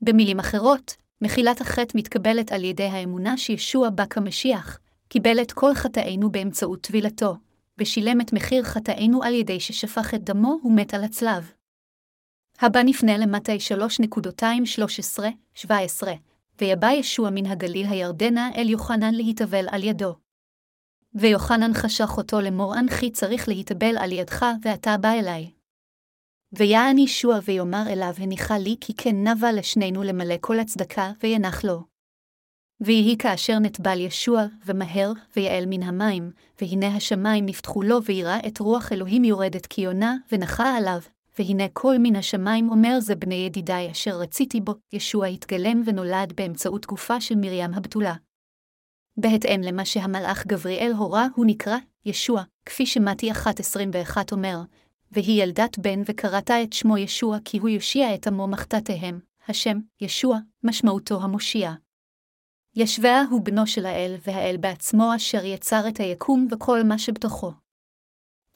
במילים אחרות, מחילת החטא מתקבלת על ידי האמונה שישוע בא כמשיח, קיבל את כל חטאינו באמצעות טבילתו, ושילם את מחיר חטאינו על ידי ששפך את דמו ומת על הצלב. הבא נפנה למטה 3.213-17, ויבא ישוע מן הגליל הירדנה אל יוחנן להתאבל על ידו. ויוחנן חשך אותו לאמור אנכי צריך להתאבל על ידך, ואתה בא אליי. ויען ישוע ויאמר אליו הניחה לי כי כן נבה לשנינו למלא כל הצדקה, וינח לו. ויהי כאשר נטבל ישוע, ומהר, ויעל מן המים, והנה השמיים נפתחו לו, ויראה את רוח אלוהים יורדת כיונה, ונחה עליו, והנה קול מן השמיים אומר זה בני ידידיי אשר רציתי בו, ישוע התגלם ונולד באמצעות גופה של מרים הבתולה. בהתאם למה שהמלאך גבריאל הורה, הוא נקרא ישוע, כפי שמתי 1.21 אומר, והיא ילדת בן וקראתה את שמו ישוע כי הוא יושיע את עמו מחטאתיהם, השם, ישוע, משמעותו המושיע. ישביה הוא בנו של האל, והאל בעצמו אשר יצר את היקום וכל מה שבתוכו.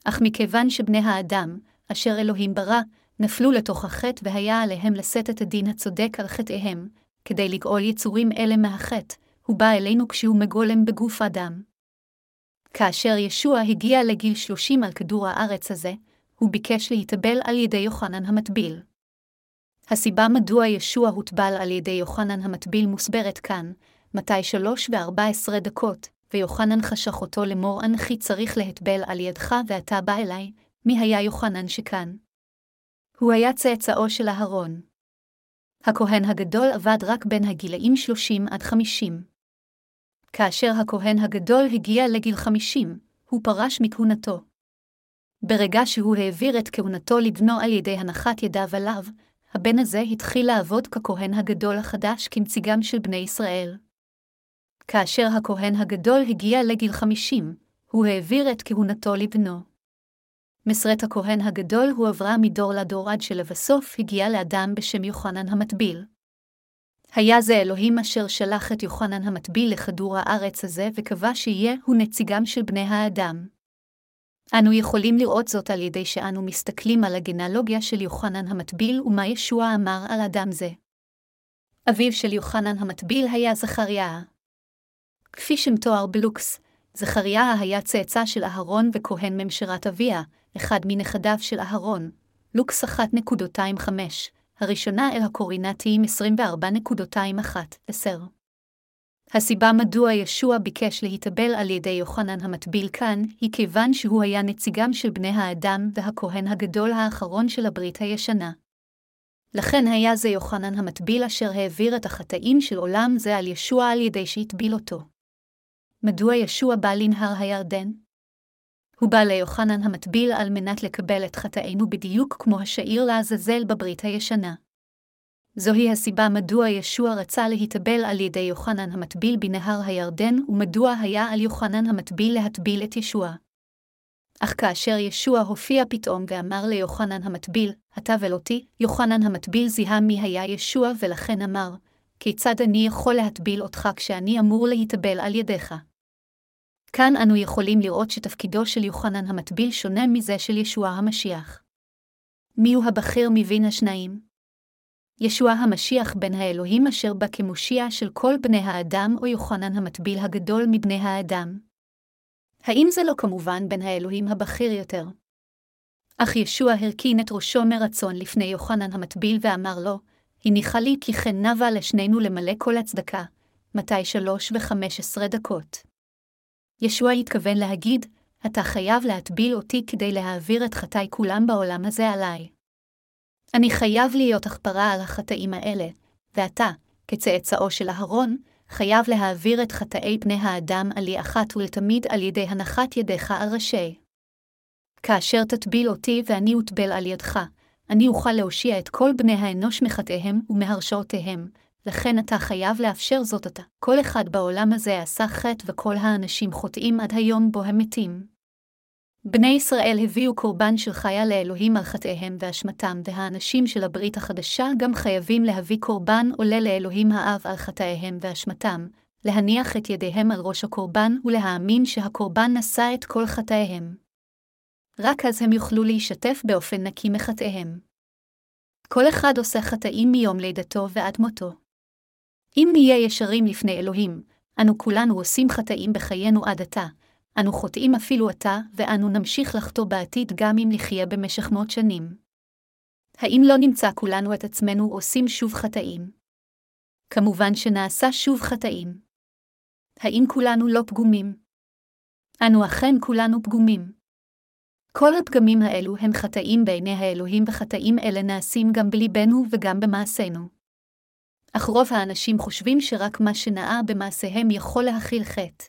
אך מכיוון שבני האדם, אשר אלוהים ברא, נפלו לתוך החטא והיה עליהם לשאת את הדין הצודק על חטאיהם, כדי לגאול יצורים אלה מהחטא, הוא בא אלינו כשהוא מגולם בגוף אדם. כאשר ישוע הגיע לגיל שלושים על כדור הארץ הזה, הוא ביקש להתאבל על ידי יוחנן המטביל. הסיבה מדוע ישוע הוטבל על ידי יוחנן המטביל מוסברת כאן, מתי שלוש וארבע עשרה דקות, ויוחנן חשך אותו לאמור אנכי צריך להטבל על ידך ואתה בא אליי, מי היה יוחנן שכאן? הוא היה צאצאו של אהרון. הכהן הגדול עבד רק בין הגילאים שלושים עד חמישים. כאשר הכהן הגדול הגיע לגיל חמישים, הוא פרש מכהונתו. ברגע שהוא העביר את כהונתו לבנו על ידי הנחת ידיו עליו, הבן הזה התחיל לעבוד ככהן הגדול החדש כנציגם של בני ישראל. כאשר הכהן הגדול הגיע לגיל חמישים, הוא העביר את כהונתו לבנו. מסרת הכהן הגדול הועברה מדור לדור עד שלבסוף הגיע לאדם בשם יוחנן המטביל. היה זה אלוהים אשר שלח את יוחנן המטביל לכדור הארץ הזה וקבע שיהיה הוא נציגם של בני האדם. אנו יכולים לראות זאת על ידי שאנו מסתכלים על הגנלוגיה של יוחנן המטביל ומה ישוע אמר על אדם זה. אביו של יוחנן המטביל היה זכריה. כפי שמתואר בלוקס, זכריה היה צאצא של אהרון וכהן ממשרת אביה, אחד מנכדיו של אהרון, לוקס 1.25, הראשונה אל הקורינתיים 24.21-10. הסיבה מדוע ישוע ביקש להתאבל על ידי יוחנן המטביל כאן, היא כיוון שהוא היה נציגם של בני האדם והכהן הגדול האחרון של הברית הישנה. לכן היה זה יוחנן המטביל אשר העביר את החטאים של עולם זה על ישוע על ידי שהטביל אותו. מדוע ישוע בא לנהר הירדן? הוא בא ליוחנן המטביל על מנת לקבל את חטאינו בדיוק כמו השעיר לעזאזל בברית הישנה. זוהי הסיבה מדוע ישוע רצה להתאבל על ידי יוחנן המטביל בנהר הירדן, ומדוע היה על יוחנן המטביל להטביל את ישוע. אך כאשר ישוע הופיע פתאום ואמר ליוחנן המטביל, הטבל אותי, יוחנן המטביל זיהה מי היה ישוע ולכן אמר, כיצד אני יכול להטביל אותך כשאני אמור להתאבל על ידיך? כאן אנו יכולים לראות שתפקידו של יוחנן המטביל שונה מזה של ישוע המשיח. מיהו הבכיר מבין השניים? ישוע המשיח בן האלוהים אשר בא כמושיע של כל בני האדם, או יוחנן המטביל הגדול מבני האדם? האם זה לא כמובן בן האלוהים הבכיר יותר? אך ישוע הרכין את ראשו מרצון לפני יוחנן המטביל ואמר לו, הניחה לי כי כן נבה לשנינו למלא כל הצדקה, מתי שלוש וחמש עשרה דקות. ישוע התכוון להגיד, אתה חייב להטביל אותי כדי להעביר את חטאי כולם בעולם הזה עליי. אני חייב להיות הכפרה על החטאים האלה, ואתה, כצאצאו של אהרון, חייב להעביר את חטאי בני האדם על לי אחת ולתמיד על ידי הנחת ידיך על ראשי. כאשר תטביל אותי ואני אוטבל על ידך, אני אוכל להושיע את כל בני האנוש מחטאיהם ומהרשעותיהם, לכן אתה חייב לאפשר זאת אתה. כל אחד בעולם הזה עשה חטא וכל האנשים חוטאים עד היום בו הם מתים. בני ישראל הביאו קורבן של חיה לאלוהים על חטאיהם ואשמתם, והאנשים של הברית החדשה גם חייבים להביא קורבן עולה לאלוהים האב על חטאיהם ואשמתם, להניח את ידיהם על ראש הקורבן ולהאמין שהקורבן נשא את כל חטאיהם. רק אז הם יוכלו להישתף באופן נקי מחטאיהם. כל אחד עושה חטאים מיום לידתו ועד מותו. אם נהיה ישרים לפני אלוהים, אנו כולנו עושים חטאים בחיינו עד עתה, אנו חוטאים אפילו עתה, ואנו נמשיך לחטוא בעתיד גם אם נחיה במשך מאות שנים. האם לא נמצא כולנו את עצמנו עושים שוב חטאים? כמובן שנעשה שוב חטאים. האם כולנו לא פגומים? אנו אכן כולנו פגומים. כל הפגמים האלו הם חטאים בעיני האלוהים, וחטאים אלה נעשים גם בליבנו וגם במעשינו. אך רוב האנשים חושבים שרק מה שנאה במעשיהם יכול להכיל חטא.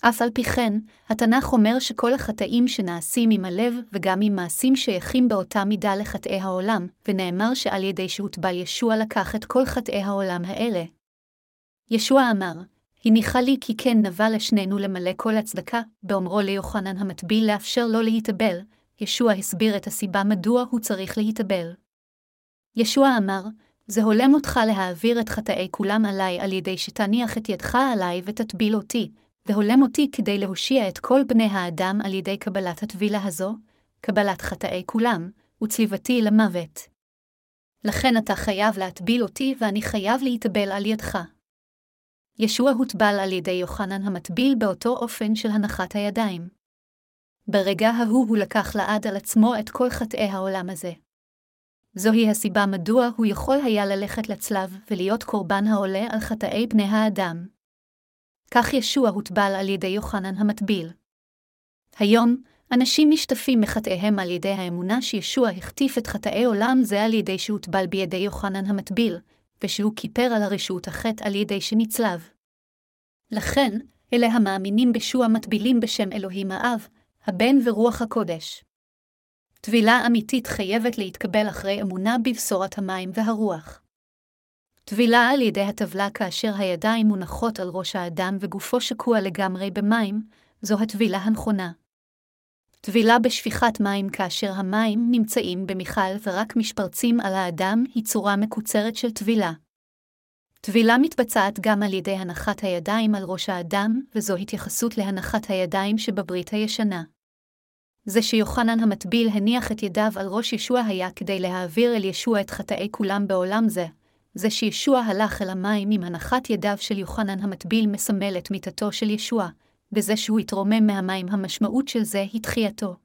אף על פי כן, התנ"ך אומר שכל החטאים שנעשים עם הלב וגם עם מעשים שייכים באותה מידה לחטאי העולם, ונאמר שעל ידי שהוטבל ישוע לקח את כל חטאי העולם האלה. ישוע אמר, הניחה לי כי כן נבע לשנינו למלא כל הצדקה, באומרו ליוחנן המטביל לאפשר לו להתאבל, ישוע הסביר את הסיבה מדוע הוא צריך להתאבל. ישוע אמר, זה הולם אותך להעביר את חטאי כולם עליי על ידי שתניח את ידך עליי ותטביל אותי, והולם אותי כדי להושיע את כל בני האדם על ידי קבלת הטבילה הזו, קבלת חטאי כולם, וצליבתי למוות. לכן אתה חייב להטביל אותי ואני חייב להתאבל על ידך. ישוע הוטבל על ידי יוחנן המטביל באותו אופן של הנחת הידיים. ברגע ההוא הוא לקח לעד על עצמו את כל חטאי העולם הזה. זוהי הסיבה מדוע הוא יכול היה ללכת לצלב ולהיות קורבן העולה על חטאי בני האדם. כך ישוע הוטבל על ידי יוחנן המטביל. היום, אנשים משתפים מחטאיהם על ידי האמונה שישוע החטיף את חטאי עולם זה על ידי שהוטבל בידי יוחנן המטביל, ושהוא כיפר על הרשות החטא על ידי שנצלב. לכן, אלה המאמינים בשוע מטבילים בשם אלוהים האב, הבן ורוח הקודש. טבילה אמיתית חייבת להתקבל אחרי אמונה בבשורת המים והרוח. טבילה על ידי הטבלה כאשר הידיים מונחות על ראש האדם וגופו שקוע לגמרי במים, זו הטבילה הנכונה. טבילה בשפיכת מים כאשר המים נמצאים במיכל ורק משפרצים על האדם היא צורה מקוצרת של טבילה. טבילה מתבצעת גם על ידי הנחת הידיים על ראש האדם, וזו התייחסות להנחת הידיים שבברית הישנה. זה שיוחנן המטביל הניח את ידיו על ראש ישוע היה כדי להעביר אל ישוע את חטאי כולם בעולם זה. זה שישוע הלך אל המים עם הנחת ידיו של יוחנן המטביל מסמל את מיתתו של ישוע, בזה שהוא התרומם מהמים המשמעות של זה היא תחייתו.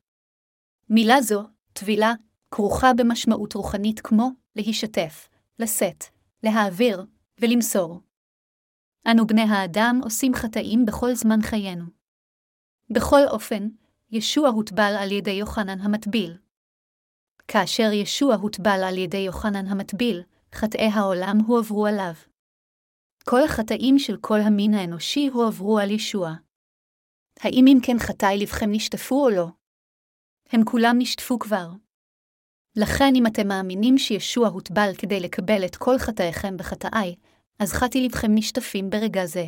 מילה זו, טבילה, כרוכה במשמעות רוחנית כמו להישתף, לשאת, להעביר ולמסור. אנו בני האדם עושים חטאים בכל זמן חיינו. בכל אופן, ישוע הוטבל על ידי יוחנן המטביל. כאשר ישוע הוטבל על ידי יוחנן המטביל, חטאי העולם הועברו עליו. כל החטאים של כל המין האנושי הועברו על ישוע. האם אם כן חטאי לבכם נשטפו או לא? הם כולם נשטפו כבר. לכן אם אתם מאמינים שישוע הוטבל כדי לקבל את כל חטאיכם בחטאי, אז חטאי לבכם נשטפים ברגע זה.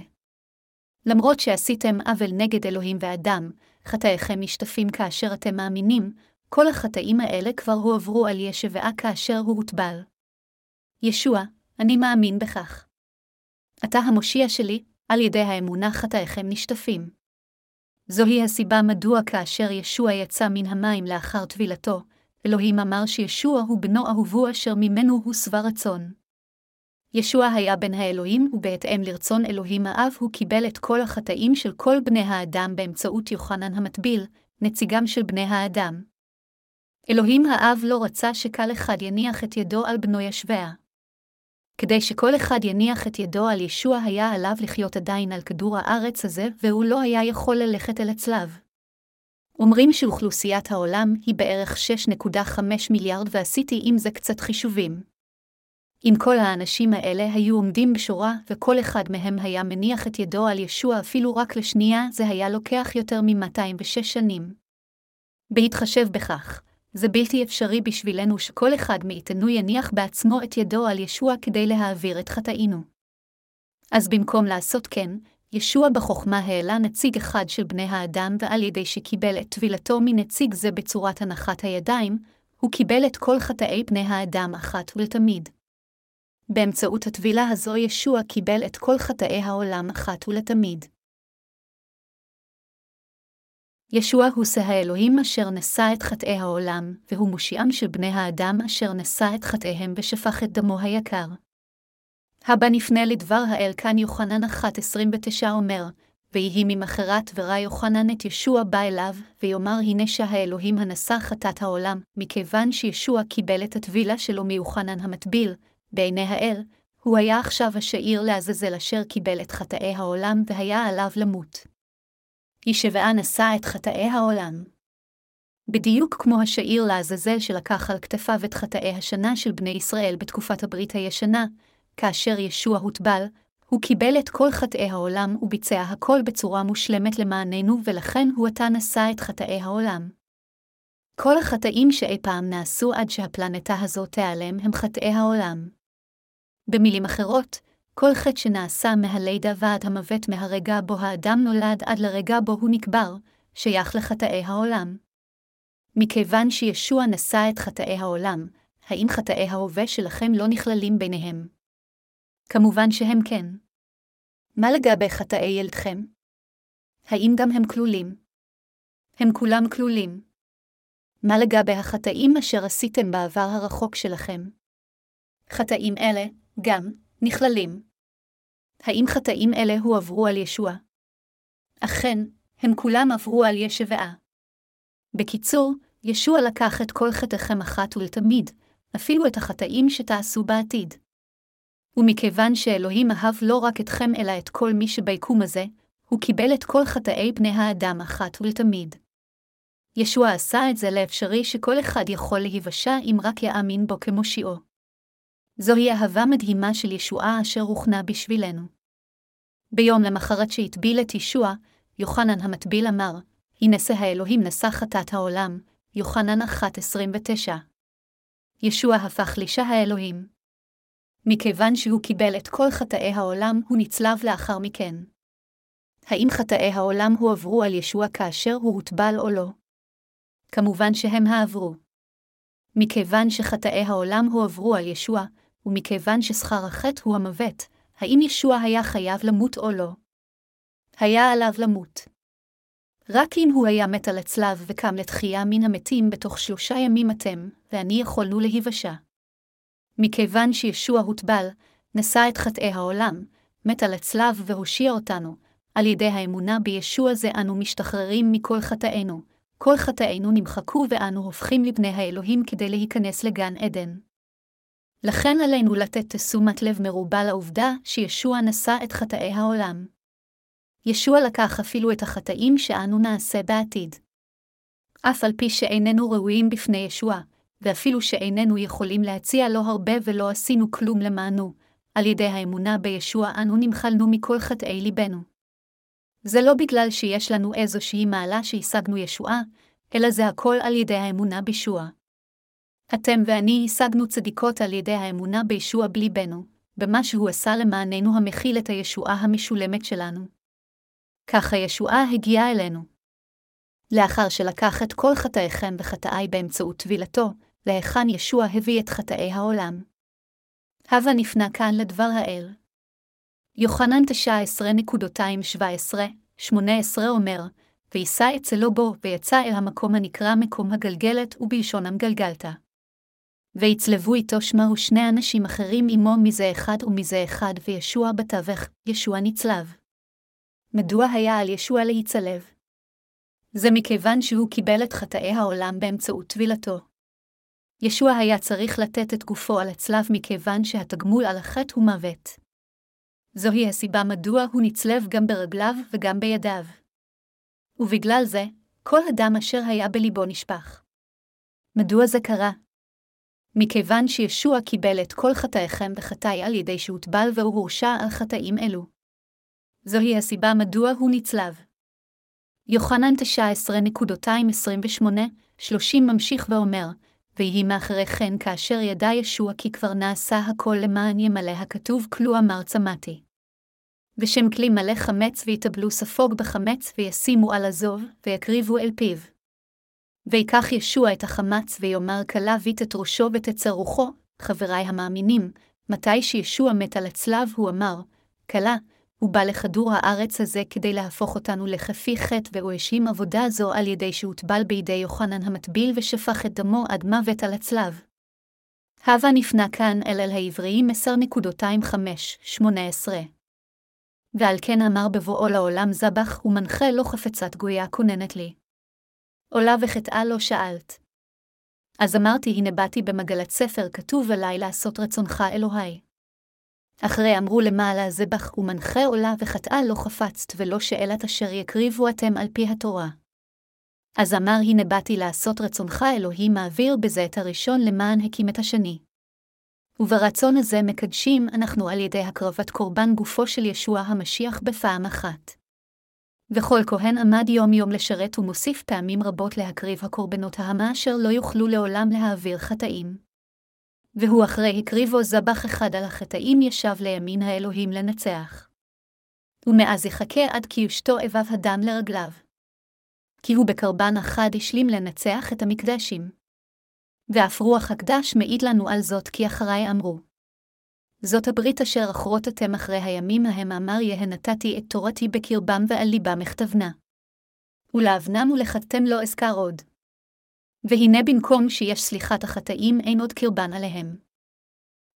למרות שעשיתם עוול נגד אלוהים ואדם, חטאיכם נשטפים כאשר אתם מאמינים, כל החטאים האלה כבר הועברו על ישבעה כאשר הוא הוטבל. ישוע, אני מאמין בכך. אתה המושיע שלי, על ידי האמונה חטאיכם נשטפים. זוהי הסיבה מדוע כאשר ישוע יצא מן המים לאחר טבילתו, אלוהים אמר שישוע הוא בנו אהובו אשר ממנו הוא שבע רצון. ישוע היה בן האלוהים, ובהתאם לרצון אלוהים האב הוא קיבל את כל החטאים של כל בני האדם באמצעות יוחנן המטביל, נציגם של בני האדם. אלוהים האב לא רצה שקל אחד יניח את ידו על בנו ישביה. כדי שכל אחד יניח את ידו על ישוע היה עליו לחיות עדיין על כדור הארץ הזה, והוא לא היה יכול ללכת אל הצלב. אומרים שאוכלוסיית העולם היא בערך 6.5 מיליארד ועשיתי עם זה קצת חישובים. אם כל האנשים האלה היו עומדים בשורה וכל אחד מהם היה מניח את ידו על ישוע אפילו רק לשנייה, זה היה לוקח יותר מ-206 שנים. בהתחשב בכך, זה בלתי אפשרי בשבילנו שכל אחד מאיתנו יניח בעצמו את ידו על ישוע כדי להעביר את חטאינו. אז במקום לעשות כן, ישוע בחוכמה העלה נציג אחד של בני האדם, ועל ידי שקיבל את טבילתו מנציג זה בצורת הנחת הידיים, הוא קיבל את כל חטאי בני האדם אחת ולתמיד. באמצעות הטבילה הזו ישוע קיבל את כל חטאי העולם אחת ולתמיד. ישוע הוא שא האלוהים אשר נשא את חטאי העולם, והוא מושיעם של בני האדם אשר נשא את חטאיהם ושפך את דמו היקר. הבא נפנה לדבר האל כאן יוחנן 1.29 אומר, ויהי ממחרת ורא יוחנן את ישוע בא אליו, ויאמר הנה שהאלוהים הנשא חטאת העולם, מכיוון שישוע קיבל את הטבילה שלו מיוחנן המטביל, בעיני האל, הוא היה עכשיו השעיר לעזאזל אשר קיבל את חטאי העולם והיה עליו למות. ישבעה נשא את חטאי העולם. בדיוק כמו השעיר לעזאזל שלקח על כתפיו את חטאי השנה של בני ישראל בתקופת הברית הישנה, כאשר ישוע הוטבל, הוא קיבל את כל חטאי העולם וביצע הכל בצורה מושלמת למעננו, ולכן הוא עתה נשא את חטאי העולם. כל החטאים שאי פעם נעשו עד שהפלנטה הזו תיעלם הם חטאי העולם. במילים אחרות, כל חטא שנעשה מהלידה ועד המוות מהרגע בו האדם נולד עד לרגע בו הוא נקבר, שייך לחטאי העולם. מכיוון שישוע נשא את חטאי העולם, האם חטאי ההווה שלכם לא נכללים ביניהם? כמובן שהם כן. מה לגבי חטאי ילדכם? האם גם הם כלולים? הם כולם כלולים. מה לגבי החטאים אשר עשיתם בעבר הרחוק שלכם? חטאים אלה, גם, נכללים. האם חטאים אלה הועברו על ישוע? אכן, הם כולם עברו על ישבעה. בקיצור, ישוע לקח את כל חטאיכם אחת ולתמיד, אפילו את החטאים שתעשו בעתיד. ומכיוון שאלוהים אהב לא רק אתכם אלא את כל מי שביקום הזה, הוא קיבל את כל חטאי בני האדם אחת ולתמיד. ישוע עשה את זה לאפשרי שכל אחד יכול להיוושע אם רק יאמין בו כמושיעו. זוהי אהבה מדהימה של ישועה אשר הוכנה בשבילנו. ביום למחרת שהטביל את ישוע, יוחנן המטביל אמר, הנשא האלוהים נשא חטאת העולם, יוחנן 1.29. ישוע הפך לאישה האלוהים. מכיוון שהוא קיבל את כל חטאי העולם, הוא נצלב לאחר מכן. האם חטאי העולם הועברו על ישוע כאשר הוא הוטבל או לא? כמובן שהם העברו. מכיוון שחטאי העולם הועברו על ישוע, ומכיוון ששכר החטא הוא המוות, האם ישוע היה חייב למות או לא? היה עליו למות. רק אם הוא היה מת על הצלב וקם לתחייה מן המתים בתוך שלושה ימים אתם, ואני יכולנו להיוושע. מכיוון שישוע הוטבל, נשא את חטאי העולם, מת על הצלב והושיע אותנו, על ידי האמונה בישוע זה אנו משתחררים מכל חטאינו, כל חטאינו נמחקו ואנו הופכים לבני האלוהים כדי להיכנס לגן עדן. לכן עלינו לתת תשומת לב מרובה לעובדה שישוע נשא את חטאי העולם. ישוע לקח אפילו את החטאים שאנו נעשה בעתיד. אף על פי שאיננו ראויים בפני ישוע, ואפילו שאיננו יכולים להציע לו הרבה ולא עשינו כלום למענו, על ידי האמונה בישוע אנו נמחלנו מכל חטאי ליבנו. זה לא בגלל שיש לנו איזושהי מעלה שהשגנו ישועה, אלא זה הכל על ידי האמונה בישוע. אתם ואני השגנו צדיקות על ידי האמונה בישוע בליבנו, במה שהוא עשה למעננו המכיל את הישועה המשולמת שלנו. ככה ישועה הגיעה אלינו. לאחר שלקח את כל חטאיכם וחטאי באמצעות טבילתו, להיכן ישוע הביא את חטאי העולם. הווה נפנה כאן לדבר האל. יוחנן 19.17-18 אומר, וישא אצלו בו, ויצא אל המקום הנקרא מקום הגלגלת, ובלשונם גלגלתה. ויצלבו איתו שמה ושני אנשים אחרים עמו מזה אחד ומזה אחד, וישוע בתווך, ישוע נצלב. מדוע היה על ישוע להיצלב? זה מכיוון שהוא קיבל את חטאי העולם באמצעות טבילתו. ישוע היה צריך לתת את גופו על הצלב מכיוון שהתגמול על החטא הוא מוות. זוהי הסיבה מדוע הוא נצלב גם ברגליו וגם בידיו. ובגלל זה, כל הדם אשר היה בליבו נשפך. מדוע זה קרה? מכיוון שישוע קיבל את כל חטאיכם וחטאי על ידי שהוטבל והוא הורשע על חטאים אלו. זוהי הסיבה מדוע הוא נצלב. יוחנן 19.28-30 ממשיך ואומר, ויהי מאחרי כן כאשר ידע ישוע כי כבר נעשה הכל למען ימלא הכתוב כלו אמר צמאתי. ושם כלי מלא חמץ ויטבלו ספוג בחמץ וישימו על הזוב, ויקריבו אל פיו. ויקח ישוע את החמץ ויאמר כלה וית את ראשו ותצא רוחו, חבריי המאמינים, מתי שישוע מת על הצלב הוא אמר, כלה, הוא בא לכדור הארץ הזה כדי להפוך אותנו לכפי חטא, והוא האשים עבודה זו על ידי שהוטבל בידי יוחנן המטביל ושפך את דמו עד מוות על הצלב. הווה נפנה כאן אל אל העבריים 10.25-18. ועל כן אמר בבואו לעולם זבח, ומנחה לא חפצת גויה כוננת לי. עולה וחטאה לא שאלת. אז אמרתי, הנה באתי במגלת ספר, כתוב עלי לעשות רצונך אלוהי. אחרי אמרו למעלה הזבח ומנחה עולה וחטאה לא חפצת, ולא שאלת אשר יקריבו אתם על פי התורה. אז אמר הנה באתי לעשות רצונך אלוהים מעביר בזה את הראשון למען הקים את השני. וברצון הזה מקדשים אנחנו על ידי הקרבת קורבן גופו של ישוע המשיח בפעם אחת. וכל כהן עמד יום-יום לשרת ומוסיף פעמים רבות להקריב הקורבנות ההמה אשר לא יוכלו לעולם להעביר חטאים. והוא אחרי הקריבו זבח אחד על החטאים ישב לימין האלוהים לנצח. ומאז יחכה עד כי יושתו איביו הדם לרגליו. כי הוא בקרבן אחד השלים לנצח את המקדשים. ואף רוח הקדש מעיד לנו על זאת כי אחריי אמרו. זאת הברית אשר אחרות אתם אחרי הימים ההם אמר יהא נתתי את תורתי בקרבם ועל ליבם אכתבנה. ולאבנם ולחתם לא אזכר עוד. והנה במקום שיש סליחת החטאים אין עוד קרבן עליהם.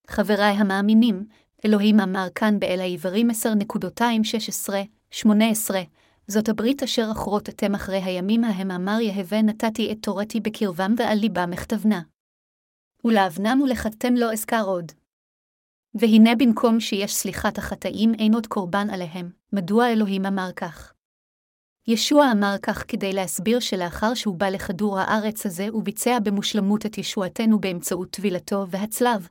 חבריי המאמינים, אלוהים אמר כאן באל העברים 10.216-18, זאת הברית אשר אחרות אתם אחרי הימים ההם אמר יהווה נתתי את תורתי בקרבם ועל ליבם אכתבנה. ולאבנם ולחתם לא אזכר עוד. והנה במקום שיש סליחת החטאים אין עוד קורבן עליהם, מדוע אלוהים אמר כך? ישוע אמר כך כדי להסביר שלאחר שהוא בא לכדור הארץ הזה וביצע במושלמות את ישועתנו באמצעות טבילתו והצלב,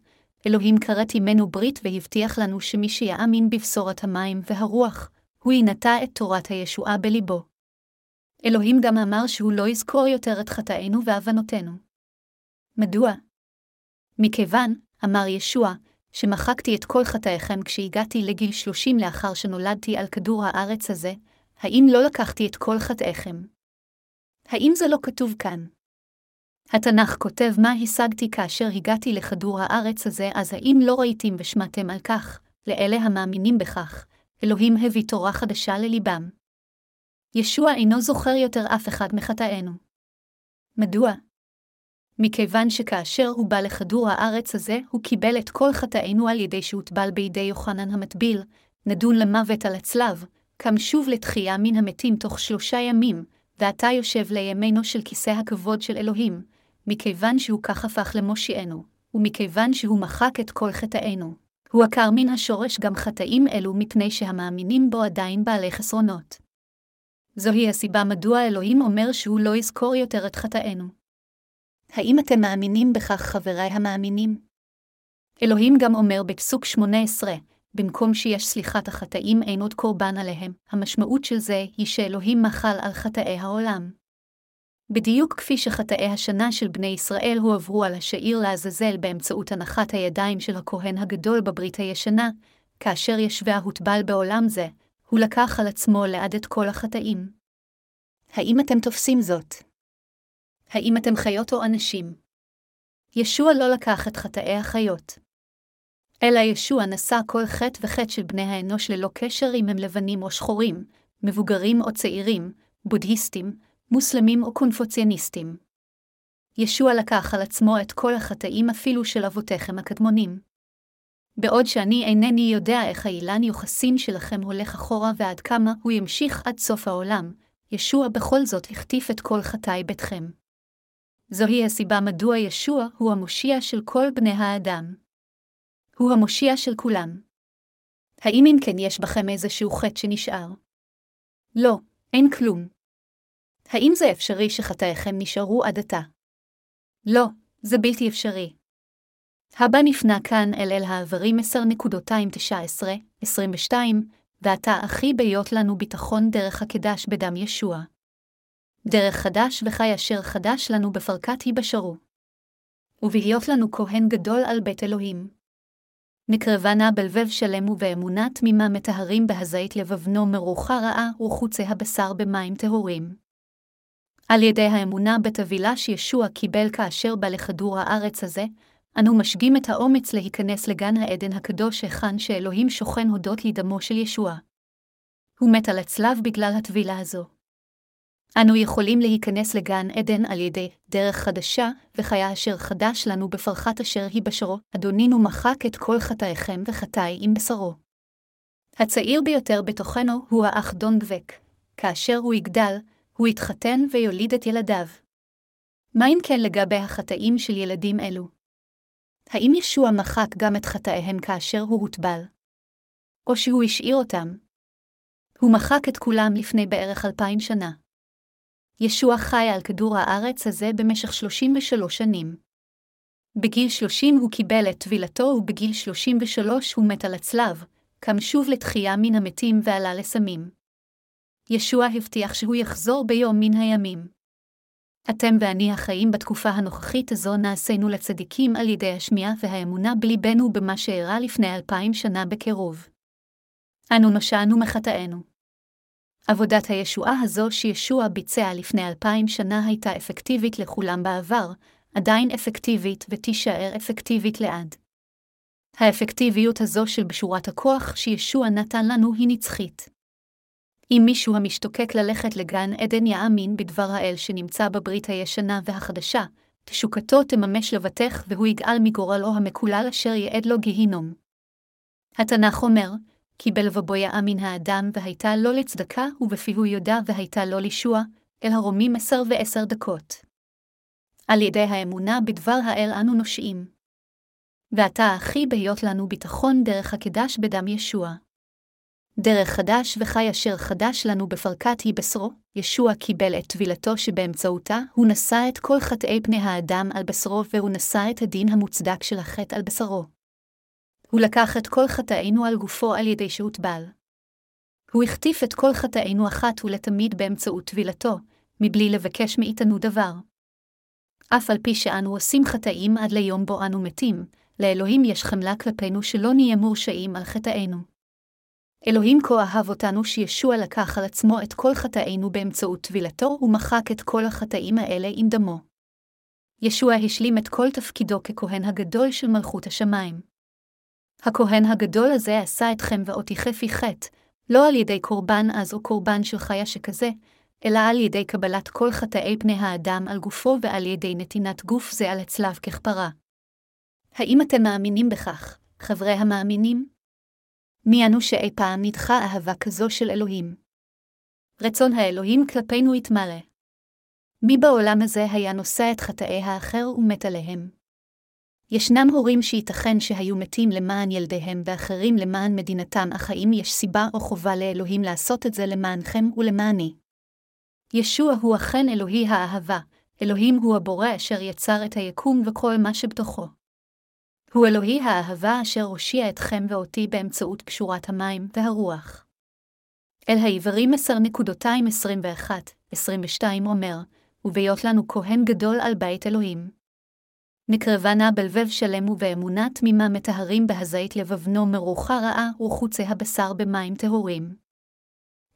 אלוהים כרת עמנו ברית והבטיח לנו שמי שיאמין בבשורת המים והרוח, הוא ינטע את תורת הישועה בליבו. אלוהים גם אמר שהוא לא יזכור יותר את חטאינו ועוונותינו. מדוע? מכיוון, אמר ישוע, שמחקתי את כל חטאיכם כשהגעתי לגיל שלושים לאחר שנולדתי על כדור הארץ הזה, האם לא לקחתי את כל חטאיכם? האם זה לא כתוב כאן? התנ"ך כותב מה השגתי כאשר הגעתי לכדור הארץ הזה, אז האם לא ראיתם ושמעתם על כך, לאלה המאמינים בכך, אלוהים הביא תורה חדשה לליבם. ישוע אינו זוכר יותר אף אחד מחטאינו. מדוע? מכיוון שכאשר הוא בא לכדור הארץ הזה, הוא קיבל את כל חטאינו על ידי שהוטבל בידי יוחנן המטביל, נדון למוות על הצלב, קם שוב לתחייה מן המתים תוך שלושה ימים, ועתה יושב לימינו של כיסא הכבוד של אלוהים, מכיוון שהוא כך הפך למושיענו, ומכיוון שהוא מחק את כל חטאינו. הוא עקר מן השורש גם חטאים אלו מפני שהמאמינים בו עדיין בעלי חסרונות. זוהי הסיבה מדוע אלוהים אומר שהוא לא יזכור יותר את חטאינו. האם אתם מאמינים בכך, חבריי המאמינים? אלוהים גם אומר בפסוק 18, במקום שיש סליחת החטאים אין עוד קורבן עליהם, המשמעות של זה היא שאלוהים מחל על חטאי העולם. בדיוק כפי שחטאי השנה של בני ישראל הועברו על השעיר לעזאזל באמצעות הנחת הידיים של הכהן הגדול בברית הישנה, כאשר ישבה הוטבל בעולם זה, הוא לקח על עצמו לעד את כל החטאים. האם אתם תופסים זאת? האם אתם חיות או אנשים? ישוע לא לקח את חטאי החיות. אלא ישוע נשא כל חטא וחטא של בני האנוש ללא קשר אם הם לבנים או שחורים, מבוגרים או צעירים, בודהיסטים, מוסלמים או קונפוציאניסטים. ישוע לקח על עצמו את כל החטאים אפילו של אבותיכם הקדמונים. בעוד שאני אינני יודע איך האילן יוחסין שלכם הולך אחורה ועד כמה הוא ימשיך עד סוף העולם, ישוע בכל זאת החטיף את כל חטאי ביתכם. זוהי הסיבה מדוע ישוע הוא המושיע של כל בני האדם. הוא המושיע של כולם. האם אם כן יש בכם איזשהו חטא שנשאר? לא, אין כלום. האם זה אפשרי שחטאיכם נשארו עד עתה? לא, זה בלתי אפשרי. הבא נפנה כאן אל אל העברים 10.19-22, ועתה אחי ביות לנו ביטחון דרך הקדש בדם ישוע. דרך חדש וחי אשר חדש לנו בפרקת היבשרו. ובהיות לנו כהן גדול על בית אלוהים. נקרבה נא בלבב שלם ובאמונה תמימה מטהרים בהזית לבבנו מרוחה רעה וחוצי הבשר במים טהורים. על ידי האמונה בטבילה שישוע קיבל כאשר בא לכדור הארץ הזה, אנו משגים את האומץ להיכנס לגן העדן הקדוש היכן שאלוהים שוכן הודות לדמו של ישוע. הוא מת על הצלב בגלל הטבילה הזו. אנו יכולים להיכנס לגן עדן על ידי דרך חדשה, וחיה אשר חדש לנו בפרחת אשר היא בשרו, אדונינו מחק את כל חטאיכם וחטאי עם בשרו. הצעיר ביותר בתוכנו הוא האח דון דבק. כאשר הוא יגדל, הוא יתחתן ויוליד את ילדיו. מה אם כן לגבי החטאים של ילדים אלו? האם ישוע מחק גם את חטאיהם כאשר הוא הוטבל? או שהוא השאיר אותם? הוא מחק את כולם לפני בערך אלפיים שנה. ישוע חי על כדור הארץ הזה במשך 33 שנים. בגיל 30 הוא קיבל את טבילתו ובגיל 33 הוא מת על הצלב, קם שוב לתחייה מן המתים ועלה לסמים. ישוע הבטיח שהוא יחזור ביום מן הימים. אתם ואני החיים בתקופה הנוכחית הזו נעשינו לצדיקים על ידי השמיעה והאמונה בליבנו במה שאירע לפני אלפיים שנה בקירוב. אנו נושענו מחטאינו. עבודת הישועה הזו שישוע ביצע לפני אלפיים שנה הייתה אפקטיבית לכולם בעבר, עדיין אפקטיבית ותישאר אפקטיבית לעד. האפקטיביות הזו של בשורת הכוח שישוע נתן לנו היא נצחית. אם מישהו המשתוקק ללכת לגן עדן יאמין בדבר האל שנמצא בברית הישנה והחדשה, תשוקתו תממש לבטח והוא יגאל מגורלו המקולל אשר יעד לו גיהינום. התנ"ך אומר, כי בלבבו יאמין האדם והייתה לו לצדקה, ובפיהו ידע והייתה לו לישוע, אל הרומים עשר ועשר דקות. על ידי האמונה בדבר האל אנו נושעים. ועתה אחי בהיות לנו ביטחון דרך הקדש בדם ישוע. דרך חדש וחי אשר חדש לנו בפרקת היבשרו, ישוע קיבל את טבילתו שבאמצעותה הוא נשא את כל חטאי פני האדם על בשרו והוא נשא את הדין המוצדק של החטא על בשרו. הוא לקח את כל חטאינו על גופו על ידי שהוטבל. הוא החטיף את כל חטאינו אחת ולתמיד באמצעות טבילתו, מבלי לבקש מאיתנו דבר. אף על פי שאנו עושים חטאים עד ליום בו אנו מתים, לאלוהים יש חמלה כלפינו שלא נהיה מורשעים על חטאינו. אלוהים כה אהב אותנו שישוע לקח על עצמו את כל חטאינו באמצעות טבילתו ומחק את כל החטאים האלה עם דמו. ישוע השלים את כל תפקידו ככהן הגדול של מלכות השמיים. הכהן הגדול הזה עשה אתכם ואותי חפי חטא, לא על ידי קורבן אז או קורבן של חיה שכזה, אלא על ידי קבלת כל חטאי פני האדם על גופו ועל ידי נתינת גוף זה על הצלב ככפרה. האם אתם מאמינים בכך, חברי המאמינים? מי אנו שאי פעם נדחה אהבה כזו של אלוהים? רצון האלוהים כלפינו יתמלא. מי בעולם הזה היה נושא את חטאי האחר ומת עליהם? ישנם הורים שייתכן שהיו מתים למען ילדיהם ואחרים למען מדינתם, אך האם יש סיבה או חובה לאלוהים לעשות את זה למענכם ולמעני? ישוע הוא אכן אלוהי האהבה, אלוהים הוא הבורא אשר יצר את היקום וכל מה שבתוכו. הוא אלוהי האהבה אשר הושיע אתכם ואותי באמצעות קשורת המים והרוח. אל העברים 10.21-22 אומר, ובהיות לנו כהן גדול על בית אלוהים. נקרבה נא בלבב שלם ובאמונה תמימה מטהרים בהזית לבבנו מרוחה רעה וחוצי הבשר במים טהורים.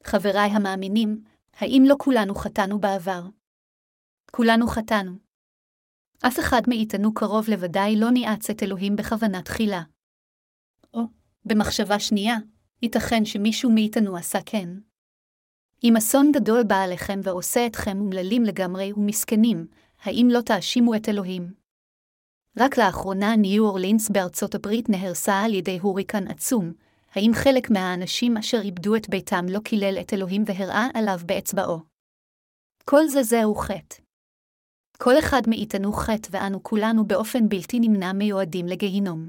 חבריי המאמינים, האם לא כולנו חטאנו בעבר? כולנו חטאנו. אף אחד מאיתנו קרוב לוודאי לא ניאץ את אלוהים בכוונה תחילה. או, במחשבה שנייה, ייתכן שמישהו מאיתנו עשה כן. אם אסון גדול בא עליכם ועושה אתכם אומללים לגמרי ומסכנים, האם לא תאשימו את אלוהים? רק לאחרונה ניו אורלינס בארצות הברית נהרסה על ידי הוריקן עצום, האם חלק מהאנשים אשר איבדו את ביתם לא קילל את אלוהים והראה עליו באצבעו? כל זה זהו חטא. כל אחד מאיתנו חטא ואנו כולנו באופן בלתי נמנע מיועדים לגיהינום.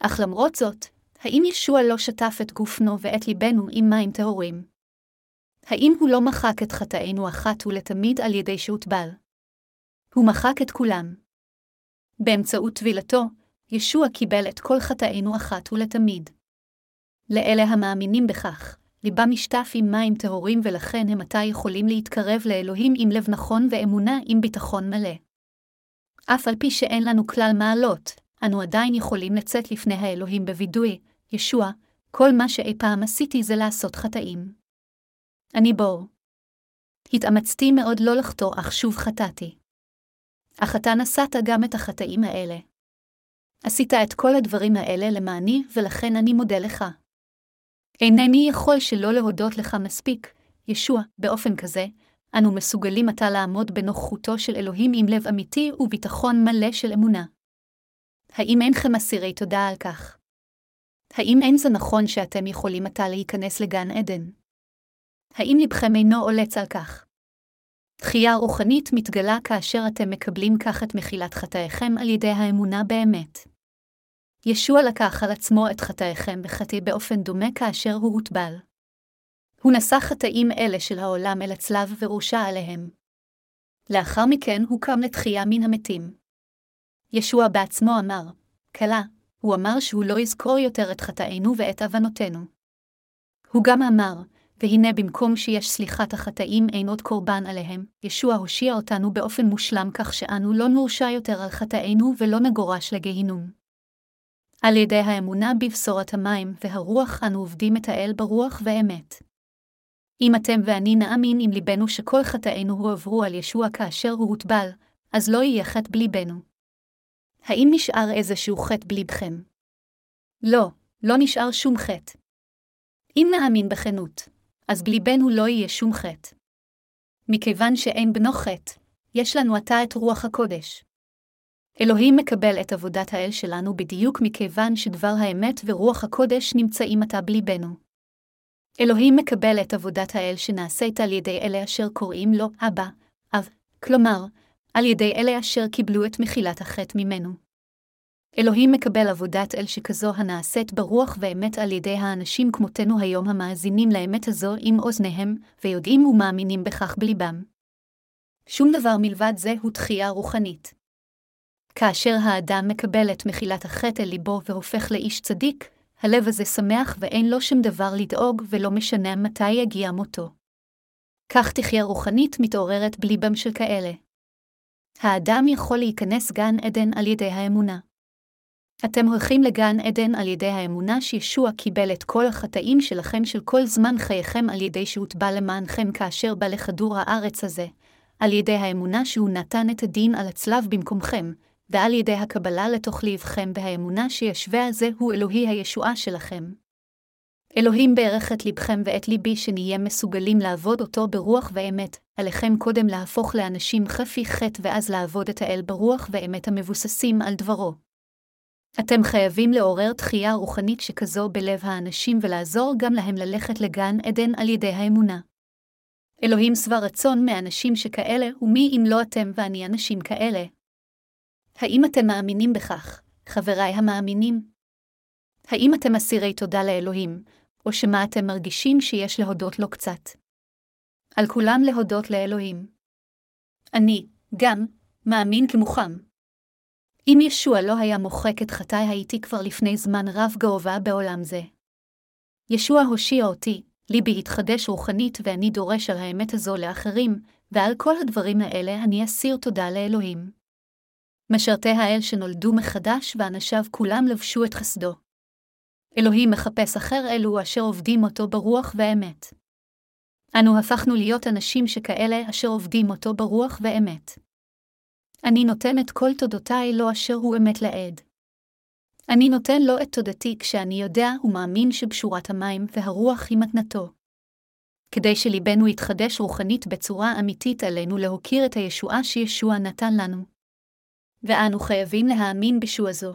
אך למרות זאת, האם ישוע לא שטף את גופנו ואת ליבנו עם מים טהורים? האם הוא לא מחק את חטאינו אחת ולתמיד על ידי שהוטבל? הוא מחק את כולם. באמצעות טבילתו, ישוע קיבל את כל חטאינו אחת ולתמיד. לאלה המאמינים בכך, ליבם משטף עם מים טהורים ולכן הם עתה יכולים להתקרב לאלוהים עם לב נכון ואמונה עם ביטחון מלא. אף על פי שאין לנו כלל מעלות, אנו עדיין יכולים לצאת לפני האלוהים בווידוי, ישוע, כל מה שאי פעם עשיתי זה לעשות חטאים. אני בור. התאמצתי מאוד לא לחטוא, אך שוב חטאתי. אך אתה נשאת גם את החטאים האלה. עשית את כל הדברים האלה למעני, ולכן אני מודה לך. אינני יכול שלא להודות לך מספיק, ישוע, באופן כזה, אנו מסוגלים עתה לעמוד בנוכחותו של אלוהים עם לב אמיתי וביטחון מלא של אמונה. האם אינכם אסירי תודה על כך? האם אין זה נכון שאתם יכולים עתה להיכנס לגן עדן? האם לבכם אינו עולץ על כך? תחייה רוחנית מתגלה כאשר אתם מקבלים כך את מחילת חטאיכם על ידי האמונה באמת. ישוע לקח על עצמו את חטאיכם וחטא באופן דומה כאשר הוא הוטבל. הוא נשא חטאים אלה של העולם אל הצלב ורושע עליהם. לאחר מכן הוא קם לתחייה מן המתים. ישוע בעצמו אמר, כלה, הוא אמר שהוא לא יזכור יותר את חטאינו ואת עוונותינו. הוא גם אמר, והנה במקום שיש סליחת החטאים אין עוד קורבן עליהם, ישוע הושיע אותנו באופן מושלם כך שאנו לא נורשע יותר על חטאינו ולא נגורש לגיהינום. על ידי האמונה בבשורת המים והרוח אנו עובדים את האל ברוח ואמת. אם אתם ואני נאמין עם ליבנו שכל חטאינו הועברו על ישוע כאשר הוא הוטבל, אז לא יהיה חטא בליבנו. האם נשאר איזשהו חטא בליבכם? לא, לא נשאר שום חטא. אם נאמין בכנות, אז בליבנו לא יהיה שום חטא. מכיוון שאין בנו חטא, יש לנו עתה את רוח הקודש. אלוהים מקבל את עבודת האל שלנו בדיוק מכיוון שדבר האמת ורוח הקודש נמצאים עתה בליבנו. אלוהים מקבל את עבודת האל שנעשית על ידי אלה אשר קוראים לו אבא, אב, כלומר, על ידי אלה אשר קיבלו את מחילת החטא ממנו. אלוהים מקבל עבודת אל שכזו הנעשית ברוח ואמת על ידי האנשים כמותנו היום המאזינים לאמת הזו עם אוזניהם, ויודעים ומאמינים בכך בליבם. שום דבר מלבד זה הוא תחייה רוחנית. כאשר האדם מקבל את מחילת החטא אל ליבו והופך לאיש צדיק, הלב הזה שמח ואין לו שום דבר לדאוג ולא משנה מתי יגיע מותו. כך תחיה רוחנית מתעוררת בליבם של כאלה. האדם יכול להיכנס גן עדן על ידי האמונה. אתם הולכים לגן עדן על ידי האמונה שישוע קיבל את כל החטאים שלכם של כל זמן חייכם על ידי שהוטבע למענכם כאשר בא לכדור הארץ הזה, על ידי האמונה שהוא נתן את הדין על הצלב במקומכם, ועל ידי הקבלה לתוך ליבכם בהאמונה שישווה הזה הוא אלוהי הישועה שלכם. אלוהים בערך את לבכם ואת ליבי שנהיה מסוגלים לעבוד אותו ברוח ואמת, עליכם קודם להפוך לאנשים חפי חטא ואז לעבוד את האל ברוח ואמת המבוססים על דברו. אתם חייבים לעורר תחייה רוחנית שכזו בלב האנשים ולעזור גם להם ללכת לגן עדן על ידי האמונה. אלוהים שבע רצון מאנשים שכאלה, ומי אם לא אתם ואני אנשים כאלה, האם אתם מאמינים בכך, חבריי המאמינים? האם אתם אסירי תודה לאלוהים, או שמה אתם מרגישים שיש להודות לו קצת? על כולם להודות לאלוהים. אני, גם, מאמין כמוכם. אם ישוע לא היה מוחק את חטאי הייתי כבר לפני זמן רב גאובה בעולם זה. ישוע הושיע אותי, ליבי התחדש רוחנית ואני דורש על האמת הזו לאחרים, ועל כל הדברים האלה אני אסיר תודה לאלוהים. משרתי האל שנולדו מחדש ואנשיו כולם לבשו את חסדו. אלוהים מחפש אחר אלו אשר עובדים אותו ברוח ואמת. אנו הפכנו להיות אנשים שכאלה אשר עובדים אותו ברוח ואמת. אני נותן את כל תודותיי לו אשר הוא אמת לעד. אני נותן לו את תודתי כשאני יודע ומאמין שבשורת המים והרוח היא מתנתו. כדי שליבנו יתחדש רוחנית בצורה אמיתית עלינו להוקיר את הישועה שישוע נתן לנו. ואנו חייבים להאמין בשוע זו.